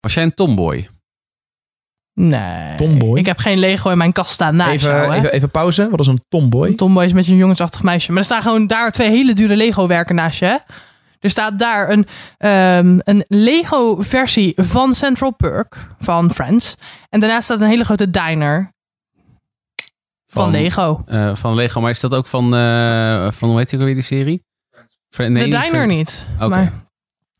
Was jij een tomboy? Nee. Tomboy? Ik heb geen Lego in mijn kast staan naast jou, Even, hè. even, even pauze. Wat is een tomboy? Een tomboy is met een jongensachtig meisje. Maar er staan gewoon daar twee hele dure Lego werken naast je. hè. Er staat daar een, ehm, een Lego versie van Central Perk van Friends. En daarnaast staat een hele grote diner van, Van- Lego. Eh, van Lego, maar is dat ook van, eh, van hoe heet die serie? Nee, de diner niet. Oké. Maar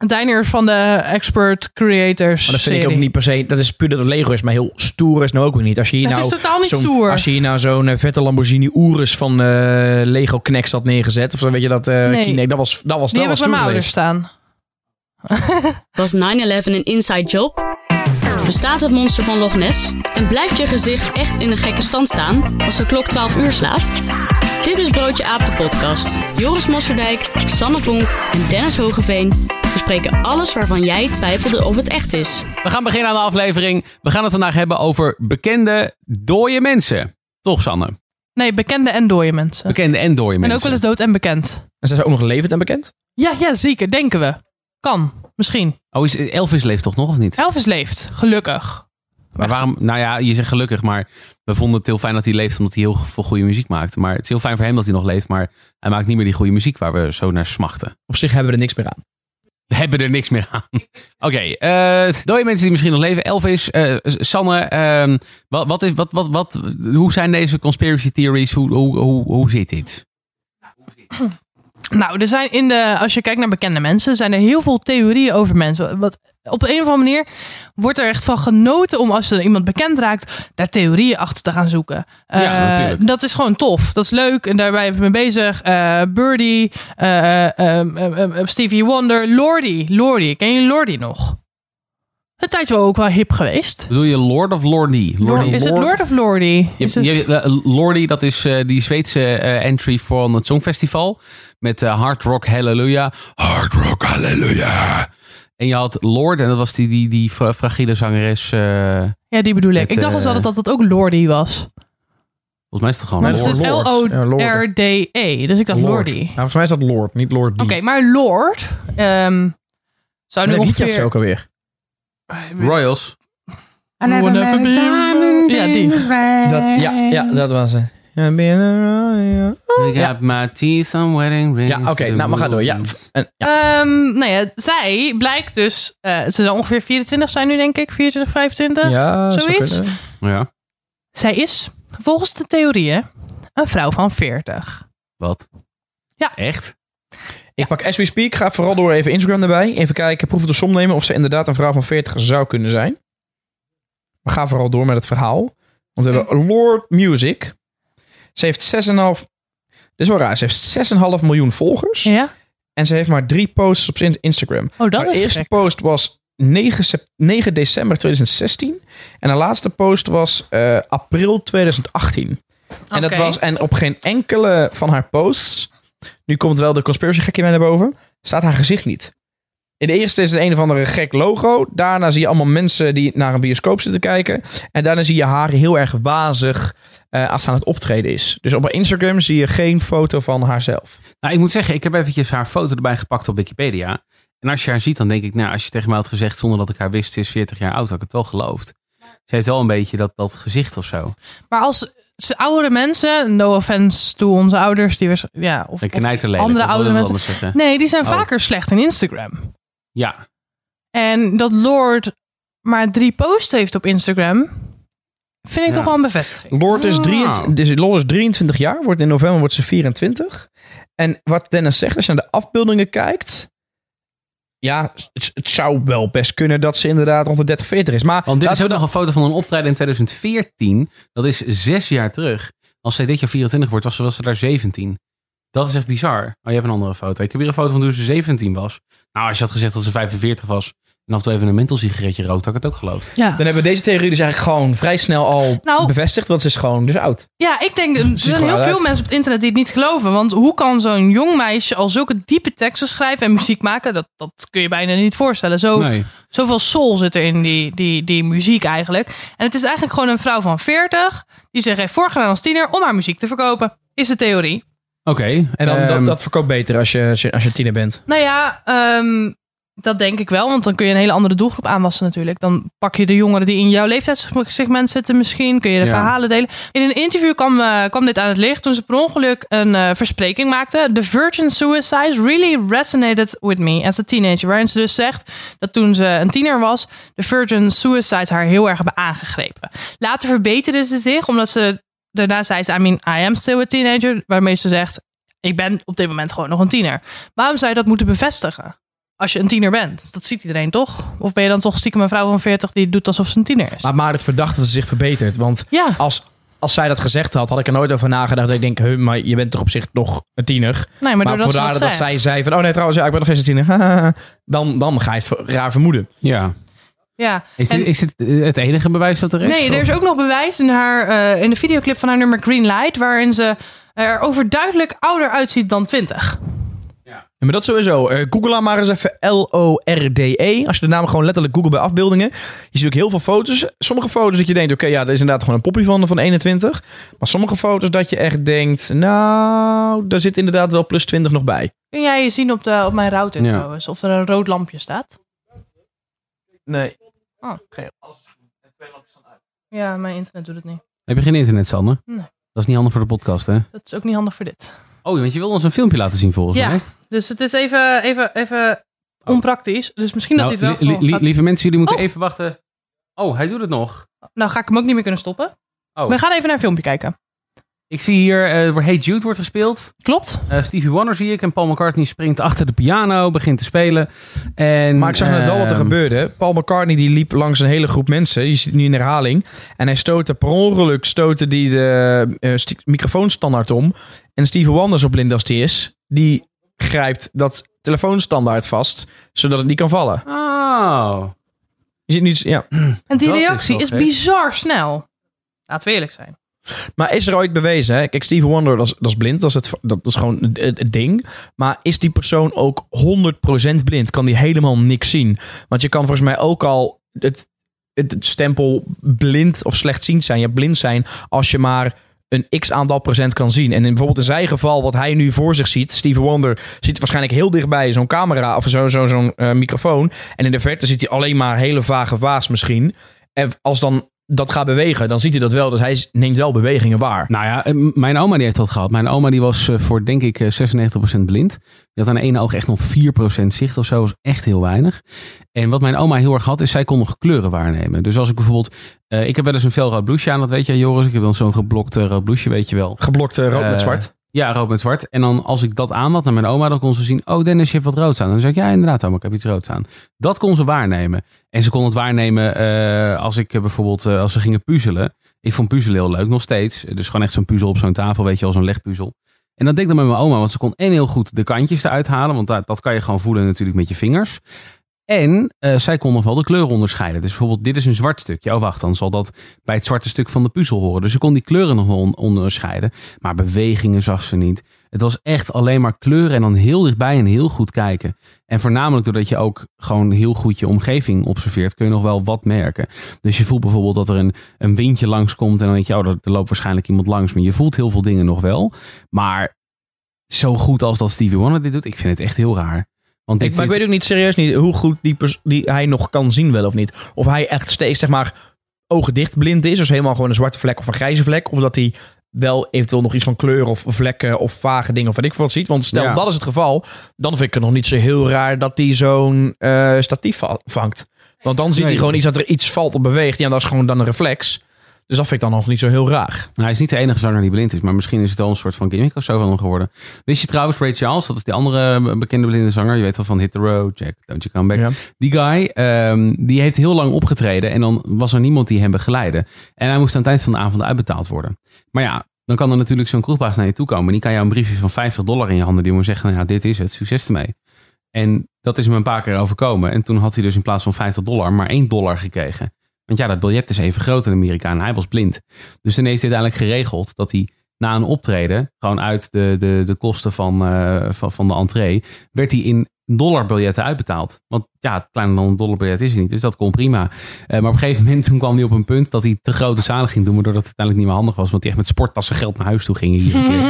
de diner van de Expert Creators Maar dat vind ik ook niet per se. Dat is puur dat het Lego is, maar heel stoer is nou ook weer niet. Als je hier Het nou is totaal niet stoer. Als je hier nou zo'n eh, vette Lamborghini Urus van eh, Lego Knex had neergezet, of zo, weet je dat? eh Nee. Kine- dat was dat was Die dat was stoer ouders staan. Was 9-11 een inside job? Bestaat het monster van Loch Ness? En blijft je gezicht echt in een gekke stand staan als de klok 12 uur slaat? Dit is Broodje Aap de podcast. Joris Mosserdijk, Sanne Vonk en Dennis Hogeveen bespreken alles waarvan jij twijfelde of het echt is. We gaan beginnen aan de aflevering. We gaan het vandaag hebben over bekende dode mensen. Toch, Sanne? Nee, bekende en dode mensen. Bekende en dode mensen. En ook wel eens dood en bekend. En zijn ze ook nog levend en bekend? Ja, ja, zeker. Denken we. Kan. Misschien. Oh, is, Elvis leeft toch nog of niet? Elvis leeft. Gelukkig. Maar waarom? Nou ja, je zegt gelukkig, maar we vonden het heel fijn dat hij leeft omdat hij heel veel goede muziek maakt. Maar het is heel fijn voor hem dat hij nog leeft, maar hij maakt niet meer die goede muziek waar we zo naar smachten. Op zich hebben we er niks meer aan. Hebben er niks meer aan. Oké, eh dode mensen die misschien nog leven. Elvis, eh, Sanne, ehm, wat, wat is, wat, wat, wat, hoe zijn deze conspiracy theories? Hoe, hoe, hoe, hoe zit dit? Nou, er zijn in de, als je kijkt naar bekende mensen, zijn er heel veel theorieën over mensen. Wat, op een of andere manier wordt er echt van genoten om als er iemand bekend raakt, daar theorieën achter te gaan zoeken. Ja, Eh, natuurlijk. Dat is gewoon tof. Dat is leuk en daarbij even mee bezig. Eh Birdie, eh, ehm, ehm, ehm, Stevie Wonder, Lordy. Lordy, ken je Lordy nog? Een tijdje wel ook wel hip geweest. Bedoel je Lord of Lordy? Lord, is het Lord of Lordy? Is je, eh, Lordy, dat is eh, die Zweedse entry van het Songfestival. Met Hard Rock Hallelujah. Hard Rock Hallelujah. En je had Lord, en dat was die, die, die fra- fragiele zangeres. eh, ja, die bedoel ik. ik dacht dus eh, altijd dat het ook Lordy was. volgens mij is het gewoon Maar Het Lord. is Lord. Lord. L-O-R-D-E. Dus ik dacht Lord. Lordy. Nou, volgens mij is dat Lord, niet Lord D. Oké, maar Lord ehm, zou nu ze ook alweer? Royals. Will never be- Ja, die. Dat, ja, ja, dat was het. Ja, ben je- I got my teeth on wedding rings. Ja, oké, nou, maar ga door. Ja, en, ja. Ehm, nou ja, zij blijkt dus... eh, ze zal ongeveer 24 zijn nu, denk ik. 24, 25. ja zoiets? Ja, Zij is, volgens de theorieën, een vrouw van 40. wat? Ja. Echt? Ik pak As We Speak, ga vooral door even Instagram erbij. Even kijken, proef de som nemen of ze inderdaad een vrouw van 40 zou kunnen zijn. We gaan vooral door met het verhaal. Want we hebben Lord Music. Ze heeft 6,5... Dit is wel raar. Ze heeft 6,5 miljoen volgers. Ja? En ze heeft maar drie posts op zijn Instagram. Oh, dat Haar is eerste gek. post was 9, sep- 9 december 2016. En de laatste post was eh, april 2018. En, dat was, en op geen enkele van haar posts, nu komt wel de conspiracy gekkie naar boven, staat haar gezicht niet. In de eerste is het een of andere gek logo. Daarna zie je allemaal mensen die naar een bioscoop zitten kijken. En daarna zie je haar heel erg wazig eh, als ze aan het optreden is. Dus op haar Instagram zie je geen foto van haarzelf. Nou, ik moet zeggen, ik heb eventjes haar foto erbij gepakt op Wikipedia. En als je haar ziet, dan denk ik, nou, als je tegen mij had gezegd zonder dat ik haar wist, ze is 40 jaar oud, had ik het wel geloofd. Ze heeft wel een beetje dat, dat gezicht of zo. Maar als ze oudere mensen, no offense to onze ouders, die was, ja, of, andere of wil oudere ik mensen. Nee, die zijn Oh. vaker slecht in Instagram. Ja, En dat Lord maar drie posts heeft op Instagram, vind ik Ja. toch wel een bevestiging. Lord is, Ah. 23, dus Lord is 23 jaar, wordt in november wordt ze 24. En wat Dennis zegt, als je naar de afbeeldingen kijkt, ja, het, het zou wel best kunnen dat ze inderdaad rond de 30, 40 is. Maar want dit is ook we nog een foto van een optreden in 2014. Dat is zes jaar terug. Als zij dit jaar 24 wordt, was ze, was ze daar 17. Dat is echt bizar. Oh, je hebt een andere foto. Ik heb hier een foto van toen ze 17 was. Nou, als je had gezegd dat ze 45 was en af en toe even een menthol-sigaretje rookt, had ik het ook geloofd. Ja. Dan hebben we deze theorie dus eigenlijk gewoon vrij snel al Nou- bevestigd, want ze is gewoon dus oud. Ja, ik denk, er zijn heel veel uit. mensen op het internet die het niet geloven. Want hoe kan zo'n jong meisje al zulke diepe teksten schrijven en muziek maken? Dat, dat kun je bijna niet voorstellen. Zo, Nee. Zoveel soul zit er in die, die, die muziek eigenlijk. En het is eigenlijk gewoon een vrouw van 40 die zich heeft voorgedaan als tiener om haar muziek te verkopen. Is de theorie. Oké. En dan, ehm, dat, dat verkoopt beter als je, als je, als je tiener bent. Nou ja, ehm, Dat denk ik wel, want dan kun je een hele andere doelgroep aanwassen natuurlijk. Dan pak je de jongeren die in jouw leeftijdssegment zitten misschien. Kun je de Ja. verhalen delen. In een interview kwam, eh, kwam dit aan het licht toen ze per ongeluk een eh, verspreking maakte. The virgin suicides really resonated with me as a teenager. Waarin ze dus zegt dat toen ze een tiener was, de virgin suicides haar heel erg hebben aangegrepen. Later verbeterde ze zich, omdat ze daarna zei ze, I mean, I am still a teenager. Waarmee ze zegt, ik ben op dit moment gewoon nog een tiener. Waarom zou je dat moeten bevestigen? Als je een tiener bent. Dat ziet iedereen toch? Of ben je dan toch stiekem een vrouw van 40 die doet alsof ze een tiener is? Maar, maar het verdacht dat ze zich verbetert. Want Ja, als, als zij dat gezegd had, had ik er nooit over nagedacht. Dat ik denk, huh, maar je bent toch op zich nog een tiener. nee, maar, Maar, vandaar dat dat, zei. zij zei van, oh nee trouwens, ja, ik ben nog steeds een tiener. dan, dan ga je het raar vermoeden. Ja. Ja. Is En- dit, is dit eh, het enige bewijs dat er is? Nee, er is ook nog bewijs in, haar, eh, in de videoclip van haar nummer Green Light, waarin ze er overduidelijk ouder uitziet dan 20. Ja, maar dat sowieso. Eh, Google dan maar eens even L-O-R-D-E. Als je de naam gewoon letterlijk googelt bij afbeeldingen. Je ziet ook heel veel foto's. Sommige foto's dat je denkt, oké, ja, dat is inderdaad gewoon een poppy van, van 21. Maar sommige foto's dat je echt denkt, nou, daar zit inderdaad wel plus 20 nog bij. Kun jij zien op, de, op mijn router Ja. trouwens, of er een rood lampje staat? Nee. Oh. Ja, mijn internet doet het niet. Heb je geen internet, Sander? Nee. Dat is niet handig voor de podcast, hè? Dat is ook niet handig voor dit. Oh, want je wil ons een filmpje laten zien volgens Ja. mij. Dus het is even, even, even onpraktisch. Dus misschien dat Nou, hij het wel li- gewoon li- gaat- lieve mensen, jullie moeten Oh. even wachten. Oh, hij doet het nog. Nou ga ik hem ook niet meer kunnen stoppen. Oh. We gaan even naar een filmpje kijken. Ik zie hier eh, waar Hey Jude wordt gespeeld. Klopt? Eh, Stevie Wonder zie ik. En Paul McCartney springt achter de piano, begint te spelen. En, Maar ik zag net wel wat er ehm, gebeurde. Paul McCartney die liep langs een hele groep mensen. Je ziet het nu in herhaling. En hij stootte per ongeluk stootte die de eh, microfoonstandaard om. En Stevie Wonder, zo blind als die is, die grijpt dat telefoonstandaard vast, zodat het niet kan vallen. Oh. Je ziet nu, ja. En die Dat is reactie is, gek. bizar snel. Laten we eerlijk zijn. Maar is er ooit bewezen? Hè? Kijk, Stevie Wonder, dat is, dat is blind. Dat is, het, dat is gewoon het, ding. Maar is die persoon ook 100% blind? Kan die helemaal niks zien? Want je kan volgens mij ook al het, het stempel blind of slechtziend zijn. Ja, blind zijn als je maar een x aantal procent kan zien. En in bijvoorbeeld in zijn geval, wat hij nu voor zich ziet, Stevie Wonder ziet waarschijnlijk heel dichtbij zo'n camera of zo, zo, zo'n eh, microfoon. En in de verte ziet hij alleen maar hele vage waas misschien. En als dan dat gaat bewegen, dan ziet hij dat wel. Dus hij neemt wel bewegingen waar. Nou ja, eh, mijn oma die heeft dat gehad. Mijn oma die was eh, voor denk ik eh, 96% blind. Die had aan de ene oog echt nog 4% zicht of zo. was echt heel weinig. En wat mijn oma heel erg had, is zij kon nog kleuren waarnemen. Dus als ik bijvoorbeeld... eh, ik heb wel eens een felrood blouseje aan, dat weet je Joris. Ik heb dan zo'n geblokt eh, rood blouseje, weet je wel. Geblokt eh, rood Eh, met zwart. Ja, rood met zwart. En dan als ik dat aan had naar mijn oma, dan kon ze zien... Oh Dennis, je hebt wat roods aan. Dan zei ik, ja inderdaad oma, ik heb iets roods aan. Dat kon ze waarnemen. En ze kon het waarnemen eh, als ik eh, bijvoorbeeld... eh, als ze gingen puzzelen. Ik vond puzzelen heel leuk, nog steeds. Dus gewoon echt zo'n puzzel op zo'n tafel, weet je wel, zo'n legpuzzel. En dat deed ik dan met mijn oma, want ze kon en heel goed de kantjes eruit halen. Want dat, dat kan je gewoon voelen natuurlijk met je vingers. En eh, zij kon nog wel de kleuren onderscheiden. Dus bijvoorbeeld, dit is een zwart stukje. Oh, wacht, dan zal dat bij het zwarte stuk van de puzzel horen. Dus ze kon die kleuren nog wel on- onderscheiden. Maar bewegingen zag ze niet. Het was echt alleen maar kleuren en dan heel dichtbij en heel goed kijken. En voornamelijk doordat je ook gewoon heel goed je omgeving observeert, kun je nog wel wat merken. Dus je voelt bijvoorbeeld dat er een, een windje langskomt en dan denk je, oh, er, er loopt waarschijnlijk iemand langs. Maar je voelt heel veel dingen nog wel. Maar zo goed als dat Stevie Wonder dit doet, ik vind het echt heel raar. Want dit, Ik, maar ik weet ook niet serieus niet hoe goed die, die hij nog kan zien wel of niet. Of hij echt steeds zeg maar ogen dicht blind is. Dus helemaal gewoon een zwarte vlek of een grijze vlek. Of dat hij wel eventueel nog iets van kleur of vlekken of vage dingen of wat ik veel wat ziet. Want stel Ja. dat is het geval. Dan vind ik het nog niet zo heel raar dat hij zo'n eh, statief va- vangt. Want dan ziet Nee. hij gewoon iets dat er iets valt of beweegt. Ja, dat is gewoon dan een reflex. Dus dat vind ik dan nog niet zo heel raar. Nou, hij is niet de enige zanger die blind is, maar misschien is het wel een soort van gimmick of zo van hem geworden. Wist je trouwens, Ray Charles, dat is die andere bekende blinde zanger, je weet wel van Hit the Road, Jack, Don't You Come Back. Ja. Die guy, ehm, die heeft heel lang opgetreden en dan was er niemand die hem begeleidde. En hij moest aan het eind van de avond uitbetaald worden. Maar ja, dan kan er natuurlijk zo'n kroegbaas naar je toe komen. Die kan jou een briefje van 50 dollar in je handen duwen en zeggen, nou ja, dit is het, succes ermee. En dat is hem een paar keer overkomen. En toen had hij dus in plaats van 50 dollar maar 1 dollar gekregen. Want ja, dat biljet is even groot in Amerika en hij was blind. Dus toen heeft hij uiteindelijk geregeld dat hij na een optreden, gewoon uit de, de, de kosten van, eh, van, van de entree, werd hij in dollarbiljetten uitbetaald. Want ja, kleiner dan een dollarbiljet is hij niet. Dus dat kon prima. Eh, maar op een gegeven moment toen kwam hij op een punt dat hij te grote zalen ging doen. Waardoor dat uiteindelijk niet meer handig was. Want hij echt met sporttassen geld naar huis toe ging. Hier een keer.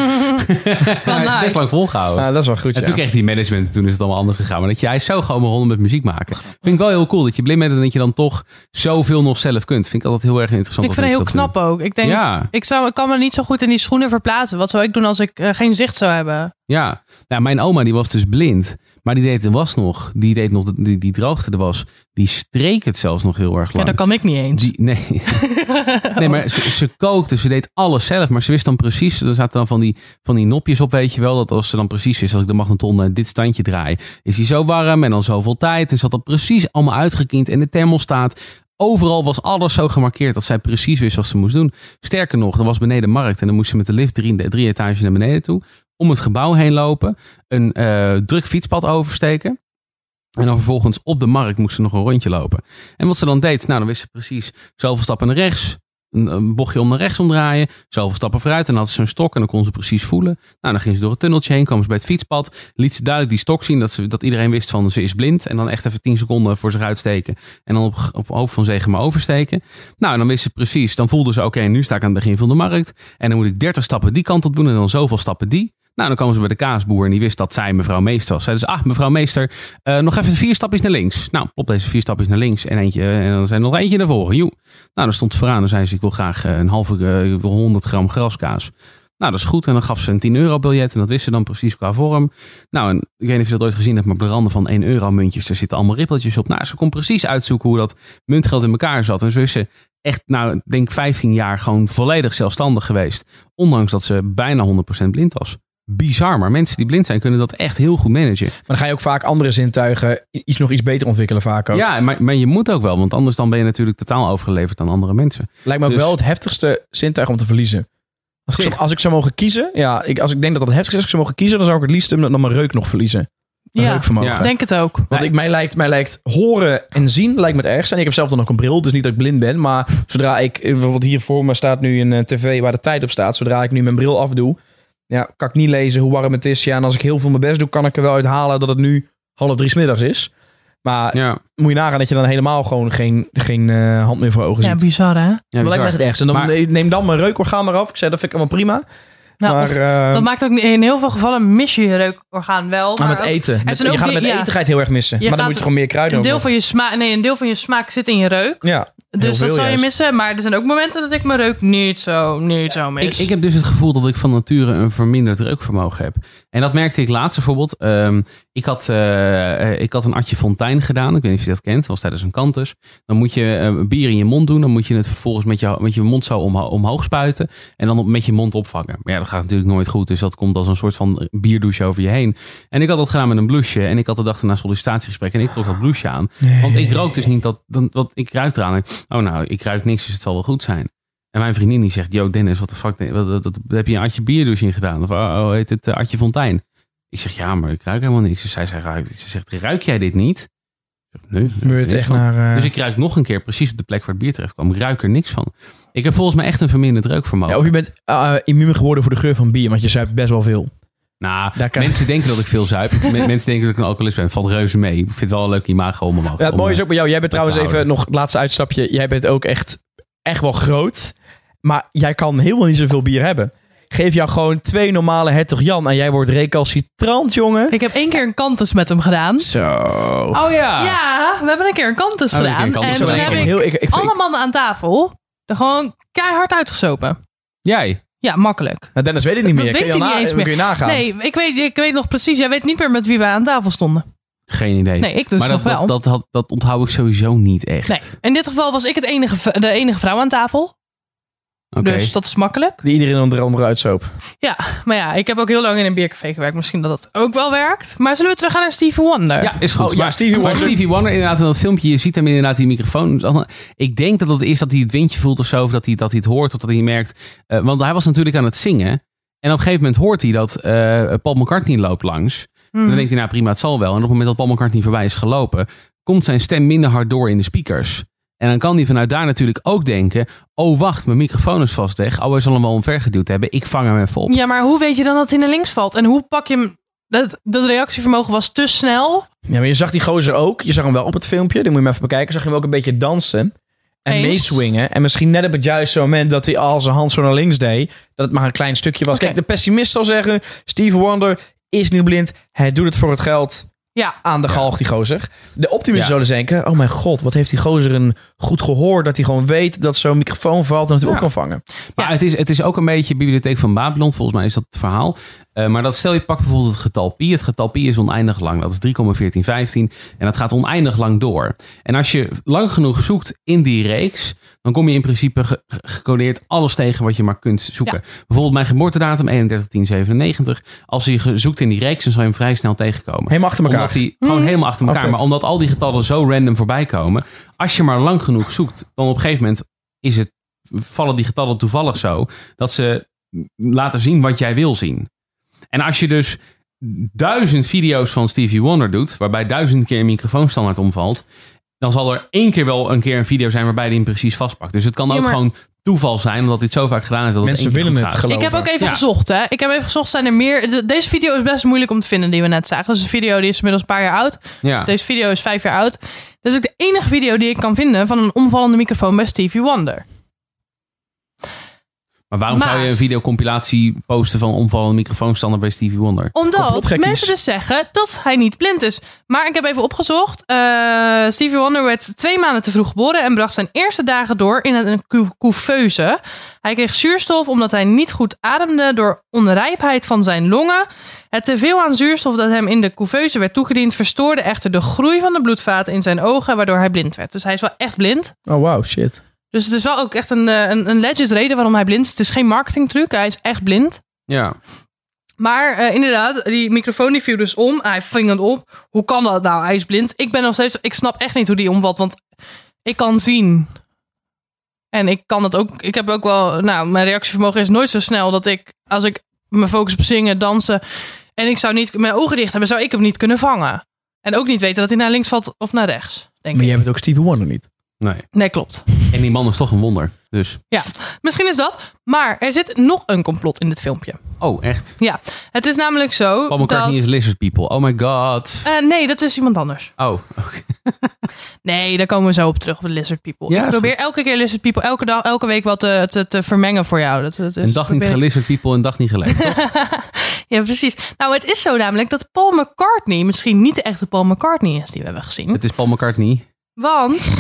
hij heeft het best lang volgehouden. Nou, dat is wel goed, En ja. toen kreeg hij management en toen is het allemaal anders gegaan. Maar dat jij zo gewoon begonnen met muziek maken. Vind ik wel heel cool. Dat je blind bent en dat je dan toch zoveel nog zelf kunt. Vind ik altijd heel erg interessant. Ik vind het heel knap ook. Ik denk, Ja. ik, zou, ik kan me niet zo goed in die schoenen verplaatsen. Wat zou ik doen als ik eh, geen zicht zou hebben? Ja, nou, mijn oma die was dus blind. Maar die deed de was nog. Die deed nog de- die, die droogte de was. Die streek het zelfs nog heel erg Ja, lang. dat kan ik niet eens. Die, nee. nee, maar ze, ze kookte, ze deed alles zelf. Maar ze wist dan precies, er zaten dan van die, van die nopjes op, weet je wel. Dat als ze dan precies wist, als ik de magnetron eh, dit standje draai, is hij zo warm en dan zoveel tijd. En ze had dat precies allemaal uitgekiend. En de thermostaat, overal was alles zo gemarkeerd dat zij precies wist wat ze moest doen. Sterker nog, er was beneden markt en dan moest ze met de lift drie, drie etages naar beneden toe. Om het gebouw heen lopen, een eh, druk fietspad oversteken. En dan vervolgens op de markt moest ze nog een rondje lopen. En wat ze dan deed, nou dan wist ze precies zoveel stappen naar rechts. Een, bochtje om naar rechts omdraaien. Zoveel stappen vooruit. En dan had ze een stok en dan kon ze precies voelen. Nou, dan ging ze door het tunneltje heen. kwam ze bij het fietspad. Liet ze duidelijk die stok zien. Dat, ze, dat iedereen wist van ze is blind. En dan echt even 10 seconden voor zich uitsteken. En dan op, op hoop van zegen maar oversteken. Nou, en dan wist ze precies. Dan voelde ze, oké, nu sta ik aan het begin van de markt. En dan moet ik 30 stappen die kant op doen. En dan zoveel stappen die. Nou, dan komen ze bij de kaasboer en die wist dat zij mevrouw Meester was. Zeiden ze, ah, mevrouw Meester, eh, nog even vier stapjes naar links. Nou, plop deze vier stapjes naar links en eentje, eh, en dan zijn er nog eentje naar voren. Joe. Nou, dan stond ze vooraan en zei ze, ik wil graag eh, een halve, wil 100 gram graskaas. Nou, dat is goed. En dan gaf ze een 10 euro biljet en dat wist ze dan precies qua vorm. Nou, en ik weet niet of je dat ooit gezien hebt, maar op de randen van 1 euro muntjes, daar zitten allemaal rippeltjes op. Nou, ze kon precies uitzoeken hoe dat muntgeld in elkaar zat. En zo is ze echt, nou, denk 15 jaar gewoon volledig zelfstandig geweest. Ondanks dat ze bijna 100% blind was. Bizar, maar mensen die blind zijn kunnen dat echt heel goed managen. Maar dan ga je ook vaak andere zintuigen iets nog iets beter ontwikkelen vaak ook. Ja, maar, maar je moet ook wel, want anders dan ben je natuurlijk totaal overgeleverd aan andere mensen. Lijkt me ook Dus- wel het heftigste zintuig om te verliezen. Als ik, als ik zou mogen kiezen, ja, ik, als ik denk dat dat heftig is, als ik zou mogen kiezen, dan zou ik het liefst dan mijn reuk nog verliezen. Mijn Ja, reukvermogen. Ja. ik denk het ook. Want ik, mij, lijkt, mij lijkt horen en zien lijkt me het ergste. En ik heb zelf dan ook een bril, dus niet dat ik blind ben. Maar zodra ik, eh, bijvoorbeeld hier voor me staat nu een eh, tv waar de tijd op staat. Zodra ik nu mijn bril afdoe, ja, kan ik niet lezen hoe warm het is. Ja, en als ik heel veel mijn best doe, kan ik er wel uithalen dat het nu half drie 's middags is. Maar Ja, moet je nagaan dat je dan helemaal gewoon geen, geen eh, hand meer voor ogen Ja, ziet. bizar hè? ja dat lijkt me bizar. echt. En dan Maar- neem dan mijn reukorgaan maar af. Ik zei, dat vind ik allemaal prima. Nou, maar of- eh, dat maakt ook in heel veel gevallen mis je je reukorgaan wel. maar Maar met ook- eten. Met, je gaat die- het met ja. eten ga je het heel erg missen. Maar dan moet je gewoon meer kruiden een deel van je smaak, nee, een deel van je smaak zit in je reuk. Ja, Dus dat zal je juist. missen. Maar er zijn ook momenten dat ik mijn reuk niet zo, niet zo Ik, mis. ik heb dus het gevoel dat ik van nature een verminderd reukvermogen heb. En dat merkte ik laatst bijvoorbeeld. Ehm, ik, had, eh, eh, ik had een Atje Fontein gedaan. Ik weet niet of je dat kent. Dat was tijdens een kantus. Dan moet je eh, bier in je mond doen. Dan moet je het vervolgens met je, met je mond zo omho- omhoog spuiten. En dan op- met je mond opvangen. Maar ja, dat gaat natuurlijk nooit goed. Dus dat komt als een soort van bierdouche over je heen. En ik had dat gedaan met een blouseje. En ik had de dag na sollicitatiegesprek. En ik trok dat blouseje aan. Want ik rook dus niet dat. Wat ik ruik eraan. Oh nou, ik ruik niks. Dus het zal wel goed zijn. En mijn vriendin die zegt, yo Dennis, wat de fuck, wat, wat, wat- heb je een Atje bierdouche in gedaan? Of oh, oh, heet het eh, Atje Fontein? Ik zeg, ja, maar ik ruik helemaal niks. Dus zij, zij ruikt, ze zegt, ruik jij dit niet? Nee. ruik er het echt naar... eh, Dus ik ruik nog een keer precies op de plek waar het bier terecht kwam. Ik ruik er niks van. Ik heb volgens mij echt een verminderd reukvermogen. ja, of je bent eh, immuun geworden voor de geur van bier, want je zuipt best wel veel. nou, kan- mensen denken dat ik veel zuip. Men- mensen denken dat ik een alcoholist ben. Valt reuze mee. Ik vind het wel een leuk imago om hem Ja, het mooie is ook bij jou. Jij bent trouwens even nog het laatste uitstapje. Jij bent ook echt, echt wel groot. Maar jij kan helemaal niet zoveel bier hebben. Geef jou gewoon twee normale hertog Jan en jij wordt recalcitrant, jongen. Ik heb één keer een kantus met hem gedaan. Zo. Oh ja. Ja, we hebben een keer een kantus Oh, een keer gedaan. een kantus en toen heb ik heel, ik, ik, alle mannen aan tafel er gewoon keihard uitgesopen. Jij? Ja, makkelijk. Nou, Dennis weet het niet Dat meer. weet kun je, hij al niet na- eens meer. kun je nagaan. Nee, ik weet, ik weet nog precies. Jij weet niet meer met wie we aan tafel stonden. Geen idee. Nee, ik dus maar nog dat, wel. dat, dat, had- dat onthoud ik sowieso niet echt. Nee, in dit geval was ik het enige, v- de enige vrouw aan tafel. Oké. Dus dat is makkelijk. Die iedereen onder andere uitsoop. Ja, maar ja, ik heb ook heel lang in een biercafé gewerkt. Misschien dat dat ook wel werkt. Maar zullen we teruggaan naar Stevie Wonder? Ja, is goed. Oh, ja, maar, Stevie maar Wonder. Stevie Wonder, inderdaad, in dat filmpje, je ziet hem inderdaad die microfoon. Ik denk dat het is dat hij het windje voelt of zo, of dat hij, dat hij het hoort, of dat hij merkt. eh, want hij was natuurlijk aan het zingen. En op een gegeven moment hoort hij dat eh, Paul McCartney loopt langs. Hmm. En dan denkt hij, nou prima, het zal wel. En op het moment dat Paul McCartney voorbij is gelopen, komt zijn stem minder hard door in de speakers. En dan kan hij vanuit daar natuurlijk ook denken, oh wacht, mijn microfoon is vast weg. Oh, hij zal hem wel omvergeduwd hebben. Ik vang hem even op. Ja, maar hoe weet je dan dat hij naar links valt? En hoe pak je hem Dat, dat reactievermogen was te snel. Ja, maar je zag die gozer ook. Je zag hem wel op het filmpje. Die moet je maar even bekijken. Zag je hem ook een beetje dansen. En meeswingen. En misschien net op het juiste moment dat hij al zijn hand zo naar links deed. Dat het maar een klein stukje was. Kijk, de pessimist zal zeggen... Steve Wonder is niet blind. Hij doet het voor het geld. Ja, Aan de galg, die gozer. De optimisten Ja. zullen denken... Oh mijn god, wat heeft die gozer een goed gehoor. Dat hij gewoon weet dat zo'n microfoon valt en het ook kan vangen. Maar het, is, het is ook een beetje Bibliotheek van Babylon. Volgens mij is dat het verhaal. Eh, maar dat stel je pakt bijvoorbeeld het getal pi. Het getal pi is oneindig lang. Dat is 3,1415. En dat gaat oneindig lang door. En als je lang genoeg zoekt in die reeks... dan kom je in principe ge- ge- gecodeerd alles tegen wat je maar kunt zoeken. Bijvoorbeeld mijn geboortedatum 31.1097. Als je zoekt in die reeks, dan zal je hem vrij snel tegenkomen. Helemaal achter elkaar. Omdat die gewoon helemaal achter elkaar. Maar omdat al die getallen zo random voorbij komen. Als je maar lang genoeg zoekt, dan op een gegeven moment is het, vallen die getallen toevallig zo. Dat ze laten zien wat jij wil zien. En als je dus duizend video's van Stevie Wonder doet. Waarbij duizend keer een microfoonstandaard omvalt. Dan zal er één keer wel een keer een video zijn waarbij die hem precies vastpakt. Dus het kan Ja, ook maar- gewoon toeval zijn. Omdat dit zo vaak gedaan is dat Mensen het één keer willen het gaat. geloven. ik heb ook even Ja. gezocht. Hè. Ik heb even gezocht, zijn er meer... de- Deze video is best moeilijk om te vinden die we net zagen. Dus een video die is inmiddels een paar jaar oud. Ja. Deze video is vijf jaar oud. Dat is ook de enige video die ik kan vinden van een omvallende microfoon bij Stevie Wonder. Maar waarom Maar- zou je een videocompilatie posten van omvallende microfoonstandaard bij Stevie Wonder? Omdat mensen dus zeggen dat hij niet blind is. Maar ik heb even opgezocht. Eh, Stevie Wonder werd twee maanden te vroeg geboren en bracht zijn eerste dagen door in een cou- couveuse. Hij kreeg zuurstof omdat hij niet goed ademde door onrijpheid van zijn longen. Het teveel aan zuurstof dat hem in de couveuse werd toegediend verstoorde echter de groei van de bloedvaten in zijn ogen, waardoor hij blind werd. Dus hij is wel echt blind. Oh wow, shit. Dus het is wel ook echt een, eh, een, een legit reden waarom hij blind is. Het is geen marketingtruc, hij is echt blind. Ja. Maar eh, inderdaad, die microfoon die viel dus om. Hij ving het op. Hoe kan dat nou? Hij is blind. Ik ben nog steeds. Ik snap echt niet hoe die omvalt, want ik kan zien. En ik kan het ook. Ik heb ook wel. Nou, mijn reactievermogen is nooit zo snel dat ik, als ik me focus op zingen, dansen. en ik zou niet mijn ogen dicht hebben, zou ik hem niet kunnen vangen. En ook niet weten dat hij naar links valt of naar rechts. Denk Maar ik. jij bent ook Stevie Wonder niet. Nee. Nee, klopt. En die man is toch een wonder. Dus. Ja, misschien is dat. Maar er zit nog een complot in dit filmpje. Oh, echt? Ja, het is namelijk zo. Paul McCartney dat, is Lizard People. Oh my god. Eh, nee, dat is iemand anders. Oh, oké. Nee, daar komen we zo op terug op de Lizard People. Ja, ik probeer elke keer Lizard People, elke dag, elke week wat te, te, te vermengen voor jou. Dat, dat is, een dag niet probeer ik- gelizard people, een dag niet toch? Ja, precies. Nou, het is zo namelijk dat Paul McCartney misschien niet de echte Paul McCartney is die we hebben gezien. Het is Paul McCartney. Want,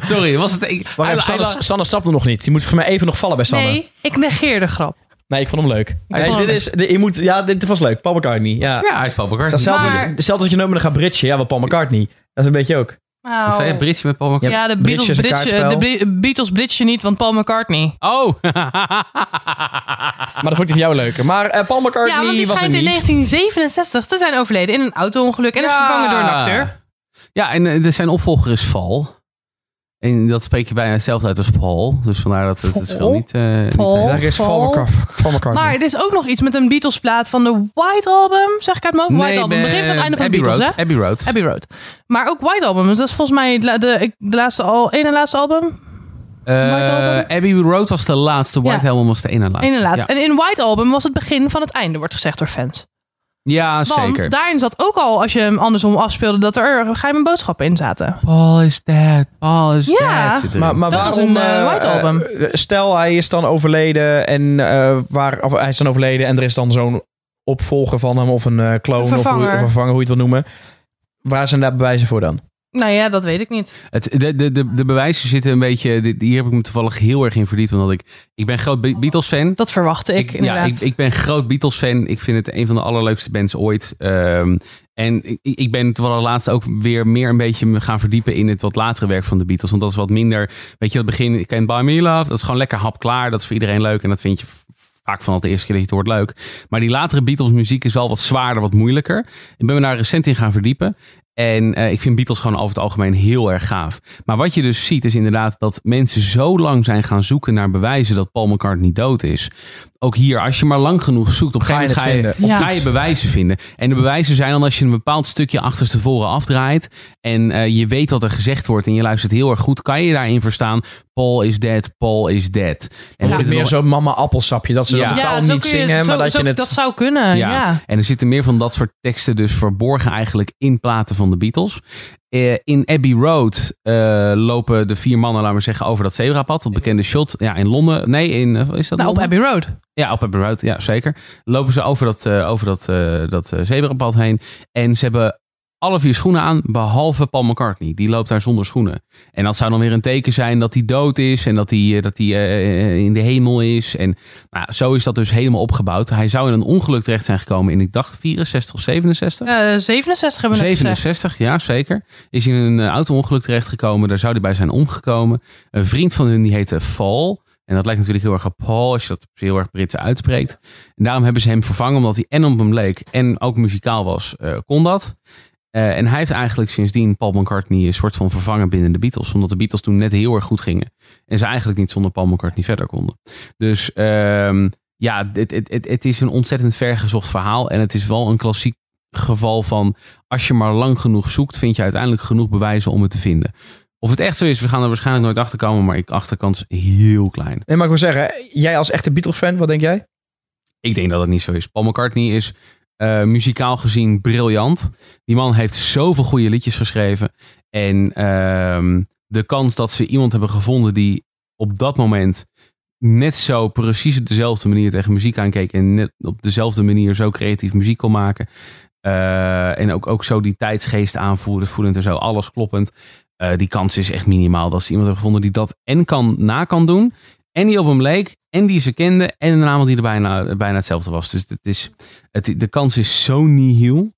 Sorry, was het... Ik, hij- even, hij- Sanne, Sanne er nog niet. Die moet voor mij even nog vallen bij Sanne. Nee, nee, ik negeer de grap. ik vond hem leuk. Nee, vond dit hem is, dit, je moet, ja, dit was leuk. Paul McCartney. Ja. ja, hij is Paul McCartney. Hetzelfde, Maar- hetzelfde als je nooit met gaan bridgen. Ja, wel Paul McCartney. Dat is een beetje ook. Wat zei je? Bridge met Paul McCartney? ja, de Beatles kaartspel. de Beatles niet, want Paul McCartney. Oh! Maar dat vond ik voor jou leuker. Maar eh, Paul McCartney Ja, want die was er schijnt in niet. 1967 te zijn overleden in een auto-ongeluk en is vervangen door een acteur. Ja, en eh, zijn opvolger is Val. En dat spreek je bijna hetzelfde uit als Paul. Dus vandaar dat het het verschil niet... eh, niet Paul. is Paul, Paul. Maar er is ook nog iets met een Beatles plaat van de White Album. Zeg ik uit mijn hoofd? White Nee, Album. Begin van het einde van de Abbey Beatles, Road. hè? Abbey Road. Abbey Road. Maar ook White Album. Dat is volgens mij de, de, de laatste al, ene laatste album. Eh, White Album? Abbey Road was de laatste. White Ja. Album was de ene laatste. Ene laatste. Ja, En in White Album was het begin van het einde, wordt gezegd door fans. Ja Want zeker. daarin zat ook al, als je hem andersom afspeelde, dat er geheime boodschappen in zaten. Paul is dead. Paul is Ja. dead. Zit erin. Maar, maar Dat was waarom... een, eh, eh, White Album. eh, stel, hij is dan overleden en eh, waar, of hij is dan overleden en er is dan zo'n opvolger van hem of een eh clone Een of, hoe, vervanger. of vervanger, hoe je het wil noemen. Waar zijn daar bewijzen voor dan? Nou ja, dat weet ik niet. Het, de, de, de, de bewijzen zitten een beetje... Hier heb ik me toevallig heel erg in verdiept. Omdat ik... Ik ben groot Be- Beatles-fan. Dat verwachtte ik, ja, inderdaad. ik, ik ben groot Beatles-fan. Ik vind het een van de allerleukste bands ooit. Ehm, en ik, ik ben toevallig laatst ook weer meer een beetje me gaan verdiepen in het wat latere werk van de Beatles. Want dat is wat minder... Weet je, dat begin... Ik ken By Me Love. Dat is gewoon lekker hapklaar. Dat is voor iedereen leuk. En dat vind je vaak vanaf de eerste keer dat je het hoort leuk. Maar die latere Beatles muziek is wel wat zwaarder, wat moeilijker. Ik ben me daar recent in gaan verdiepen. En eh, ik vind Beatles gewoon over het algemeen heel erg gaaf. Maar wat je dus ziet is inderdaad dat mensen zo lang zijn gaan zoeken naar bewijzen dat Paul McCartney dood is. Ook hier, als je maar lang genoeg zoekt, op een Ga je gegeven moment het ga je, vinden. of Ja. ga je bewijzen vinden. En de bewijzen zijn dan als je een bepaald stukje achterstevoren afdraait en eh, je weet wat er gezegd wordt en je luistert heel erg goed, kan je daarin verstaan, Paul is dead, Paul is dead. En er is zitten meer zo'n mama appelsapje. Dat ze Ja. dat totaal zo niet je- zingen, zo- maar dat zo- je het... Dat zou kunnen, Ja. ja. En er zitten meer van dat soort teksten dus verborgen eigenlijk in platen van de Beatles. Eh, in Abbey Road eh, lopen de vier mannen, laten we zeggen, over dat zebrapad. Dat bekende shot. Ja, in Londen. Nee, in, eh, is dat Nou, op? Abbey Road. Ja, op Abbey Road. Ja, zeker. Lopen ze over dat, over dat, dat zebrapad heen. En ze hebben alle vier schoenen aan, behalve Paul McCartney. Die loopt daar zonder schoenen. En dat zou dan weer een teken zijn dat hij dood is en dat hij, eh, dat hij eh, in de hemel is. En nou, zo is dat dus helemaal opgebouwd. Hij zou in een ongeluk terecht zijn gekomen in, ik dacht, 64 of 67? Eh 67 hebben we net gezegd. 67, ja zeker. Is in een eh, auto-ongeluk terechtgekomen. Daar zou hij bij zijn omgekomen. Een vriend van hun die heette Fall. En dat lijkt natuurlijk heel erg op Paul, als je dat heel erg Brits uitspreekt. En daarom hebben ze hem vervangen, omdat hij en op hem leek en ook muzikaal was, kon dat. Eh, en hij heeft eigenlijk sindsdien Paul McCartney een soort van vervangen binnen de Beatles. Omdat de Beatles toen net heel erg goed gingen. En ze eigenlijk niet zonder Paul McCartney verder konden. Dus ehm, ja, het, het, het, het is een ontzettend vergezocht verhaal. En het is wel een klassiek geval van... als je maar lang genoeg zoekt, vind je uiteindelijk genoeg bewijzen om het te vinden. Of het echt zo is, we gaan er waarschijnlijk nooit achter komen. Maar ik achterkant is heel klein. Nee, maar ik wil zeggen, jij als echte Beatles-fan, wat denk jij? Ik denk dat het niet zo is. Paul McCartney is eh, muzikaal gezien briljant. Die man heeft zoveel goede liedjes geschreven. En ehm, de kans dat ze iemand hebben gevonden die op dat moment net zo precies op dezelfde manier tegen muziek aankeek. En net op dezelfde manier zo creatief muziek kon maken. eh, en ook, ook zo die tijdsgeest aanvoerde, voelend en zo, alles kloppend. Eh, die kans is echt minimaal dat ze iemand hebben gevonden die dat en kan, na kan doen. En die op hem leek. En die ze kende. En een naam die er bijna, bijna hetzelfde was. Dus het is, het, de kans is zo nihil.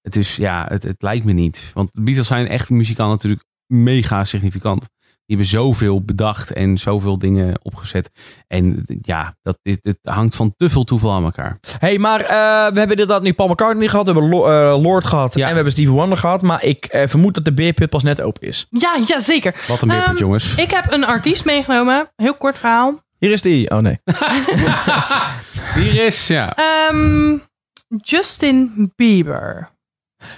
Het is, ja, het, het lijkt me niet. Want Beatles zijn echt muzikaal natuurlijk mega significant. Die hebben zoveel bedacht en zoveel dingen opgezet. En ja, dat, dit, dit hangt van te veel toeval aan elkaar. hey, maar eh, we hebben inderdaad nu Paul McCartney gehad, we hebben Lo- eh, Lord gehad Ja. en we hebben Stevie Wonder gehad. Maar ik eh, vermoed dat de beerput pas net open is. Ja, ja, zeker. Wat een meerpunt, Ehm, jongens. Ik heb een artiest meegenomen. Heel kort verhaal. Hier is die. Oh nee. Hier is, ja. Ehm, Justin Bieber.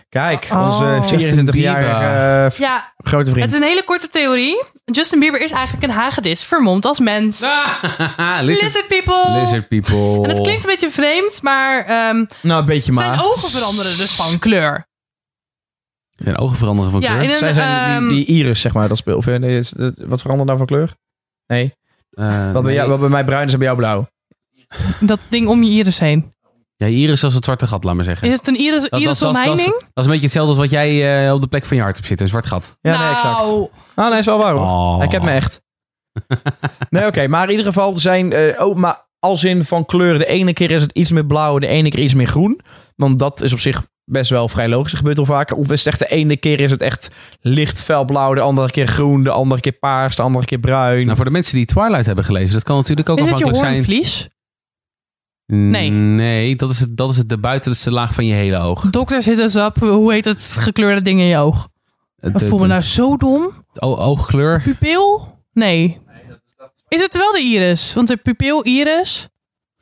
Kijk, Oh. onze Justin 24-jarige eh, Ja, grote vriend. het is een hele korte theorie. Justin Bieber is eigenlijk een hagedis, vermomd als mens. Lizard, Lizard people. lizard people. En het klinkt een beetje vreemd, maar ehm, Nou, een beetje maar. zijn ogen veranderen dus van kleur. Zijn ogen veranderen van Ja, kleur. een, Zij zijn ehm, die, die iris, zeg maar, dat speelt. Of, eh, nee, is- wat verandert nou van kleur? Nee. Eh, Wat bij, jou, wat bij mij bruin is en bij jou blauw. dat ding om je iris heen. Ja, iris als het zwarte gat, laat maar zeggen. Is het een iris, Dat- dat- iris dat- dat, is- omheining? dat is een beetje hetzelfde als wat jij eh, op de plek van je hart hebt zitten. Een zwart gat. Ja, nee, exact. nou, Ah, nee, is wel waar hoor. Oh. Ik heb me echt. nee, oké. maar in ieder geval zijn... eh, oh, maar als in van kleur. De ene keer is het iets meer blauw. De ene keer iets meer groen. Want dat is op zich best wel vrij logisch. Dat gebeurt al vaker. Of is het echt de ene keer is het echt licht felblauw. De andere keer groen. De andere keer paars. De andere keer bruin. Nou, voor de mensen die Twilight hebben gelezen, dat kan natuurlijk ook is het je afhankelijk zijn. hoornvlies? Nee. Nee, dat is, het, dat is het, de buitenste laag van je hele oog. Dokters hit us up. Hoe heet het gekleurde ding in je oog? Het, Ik voel me nou zo dom. o- oogkleur. Pupil? Nee. Is het wel de iris? Want de pupil iris...